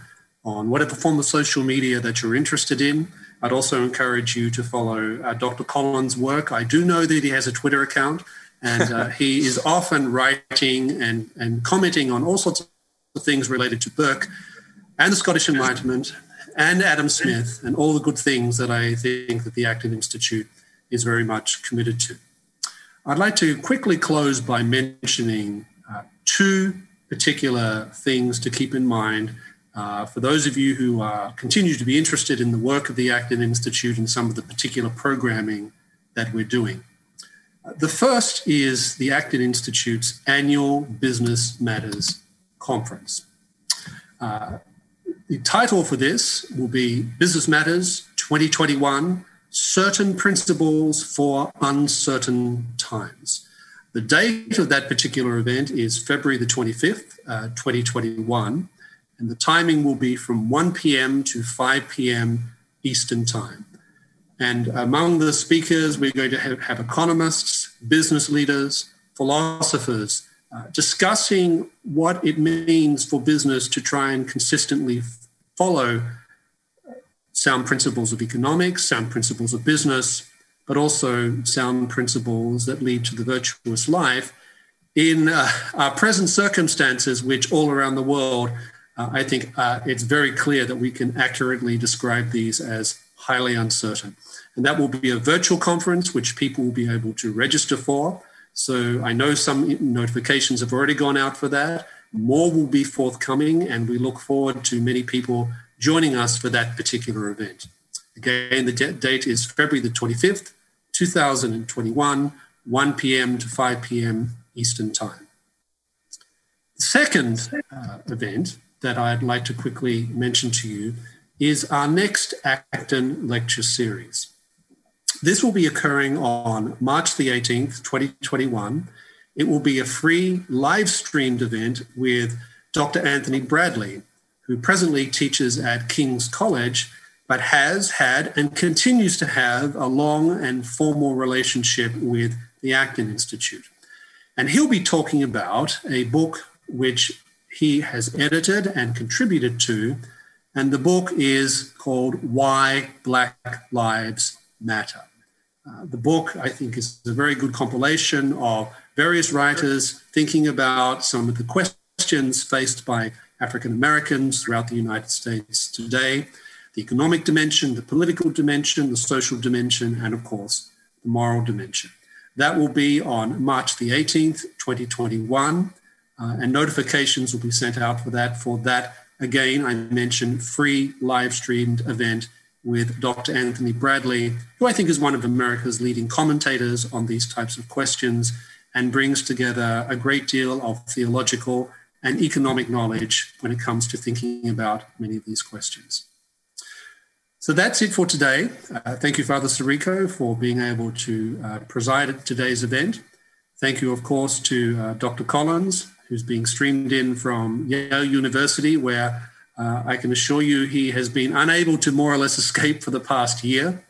on whatever form of social media that you're interested in. I'd also encourage you to follow uh, Dr. Collins' work. I do know that he has a Twitter account, and uh, he [LAUGHS] is often writing and, and commenting on all sorts of things related to Burke and the Scottish Enlightenment and Adam Smith and all the good things that I think that the Acton Institute is very much committed to. I'd like to quickly close by mentioning two particular things to keep in mind uh, for those of you who uh, continue to be interested in the work of the Acton Institute and some of the particular programming that we're doing. The first is the Acton Institute's annual Business Matters Conference. Uh, the title for this will be Business Matters 2021 Certain Principles for Uncertain Times. The date of that particular event is February the 25th, uh, 2021, and the timing will be from 1 p.m. to 5 p.m. Eastern Time. And among the speakers, we're going to have, have economists, business leaders, philosophers uh, discussing what it means for business to try and consistently follow sound principles of economics, sound principles of business, but also sound principles that lead to the virtuous life in uh, our present circumstances, which all around the world, uh, I think uh, it's very clear that we can accurately describe these as highly uncertain. And that will be a virtual conference, which people will be able to register for. So I know some notifications have already gone out for that. More will be forthcoming, and we look forward to many people joining us for that particular event. Again, the de- date is February the 25th, 2021, 1 p.m. to 5 p.m. Eastern Time. The second uh, event that I'd like to quickly mention to you is our next Acton lecture series. This will be occurring on March the 18th, 2021. It will be a free live streamed event with Dr. Anthony Bradley, who presently teaches at King's College, but has had and continues to have a long and formal relationship with the Acton Institute. And he'll be talking about a book which he has edited and contributed to. And the book is called Why Black Lives Matter. Uh, the book, I think, is a very good compilation of various writers thinking about some of the questions faced by African Americans throughout the United States today the economic dimension, the political dimension, the social dimension, and of course, the moral dimension. That will be on March the 18th, 2021, uh, and notifications will be sent out for that. For that, again, I mentioned free live streamed event with Dr. Anthony Bradley, who I think is one of America's leading commentators on these types of questions and brings together a great deal of theological and economic knowledge when it comes to thinking about many of these questions. So that's it for today. Uh, thank you, Father Sirico, for being able to uh, preside at today's event. Thank you, of course, to uh, Dr. Collins, who's being streamed in from Yale University, where uh, I can assure you he has been unable to more or less escape for the past year.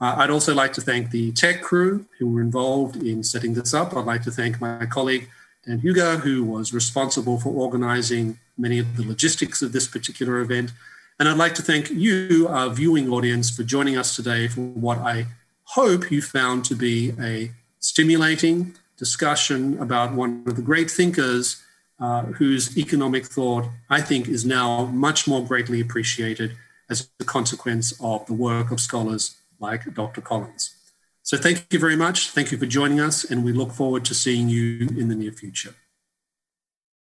Uh, I'd also like to thank the tech crew who were involved in setting this up. I'd like to thank my colleague Dan Hugo, who was responsible for organizing many of the logistics of this particular event. And I'd like to thank you, our viewing audience, for joining us today for what I hope you found to be a stimulating discussion about one of the great thinkers uh, whose economic thought I think is now much more greatly appreciated as a consequence of the work of scholars like Dr. Collins. So thank you very much. Thank you for joining us, and we look forward to seeing you in the near future.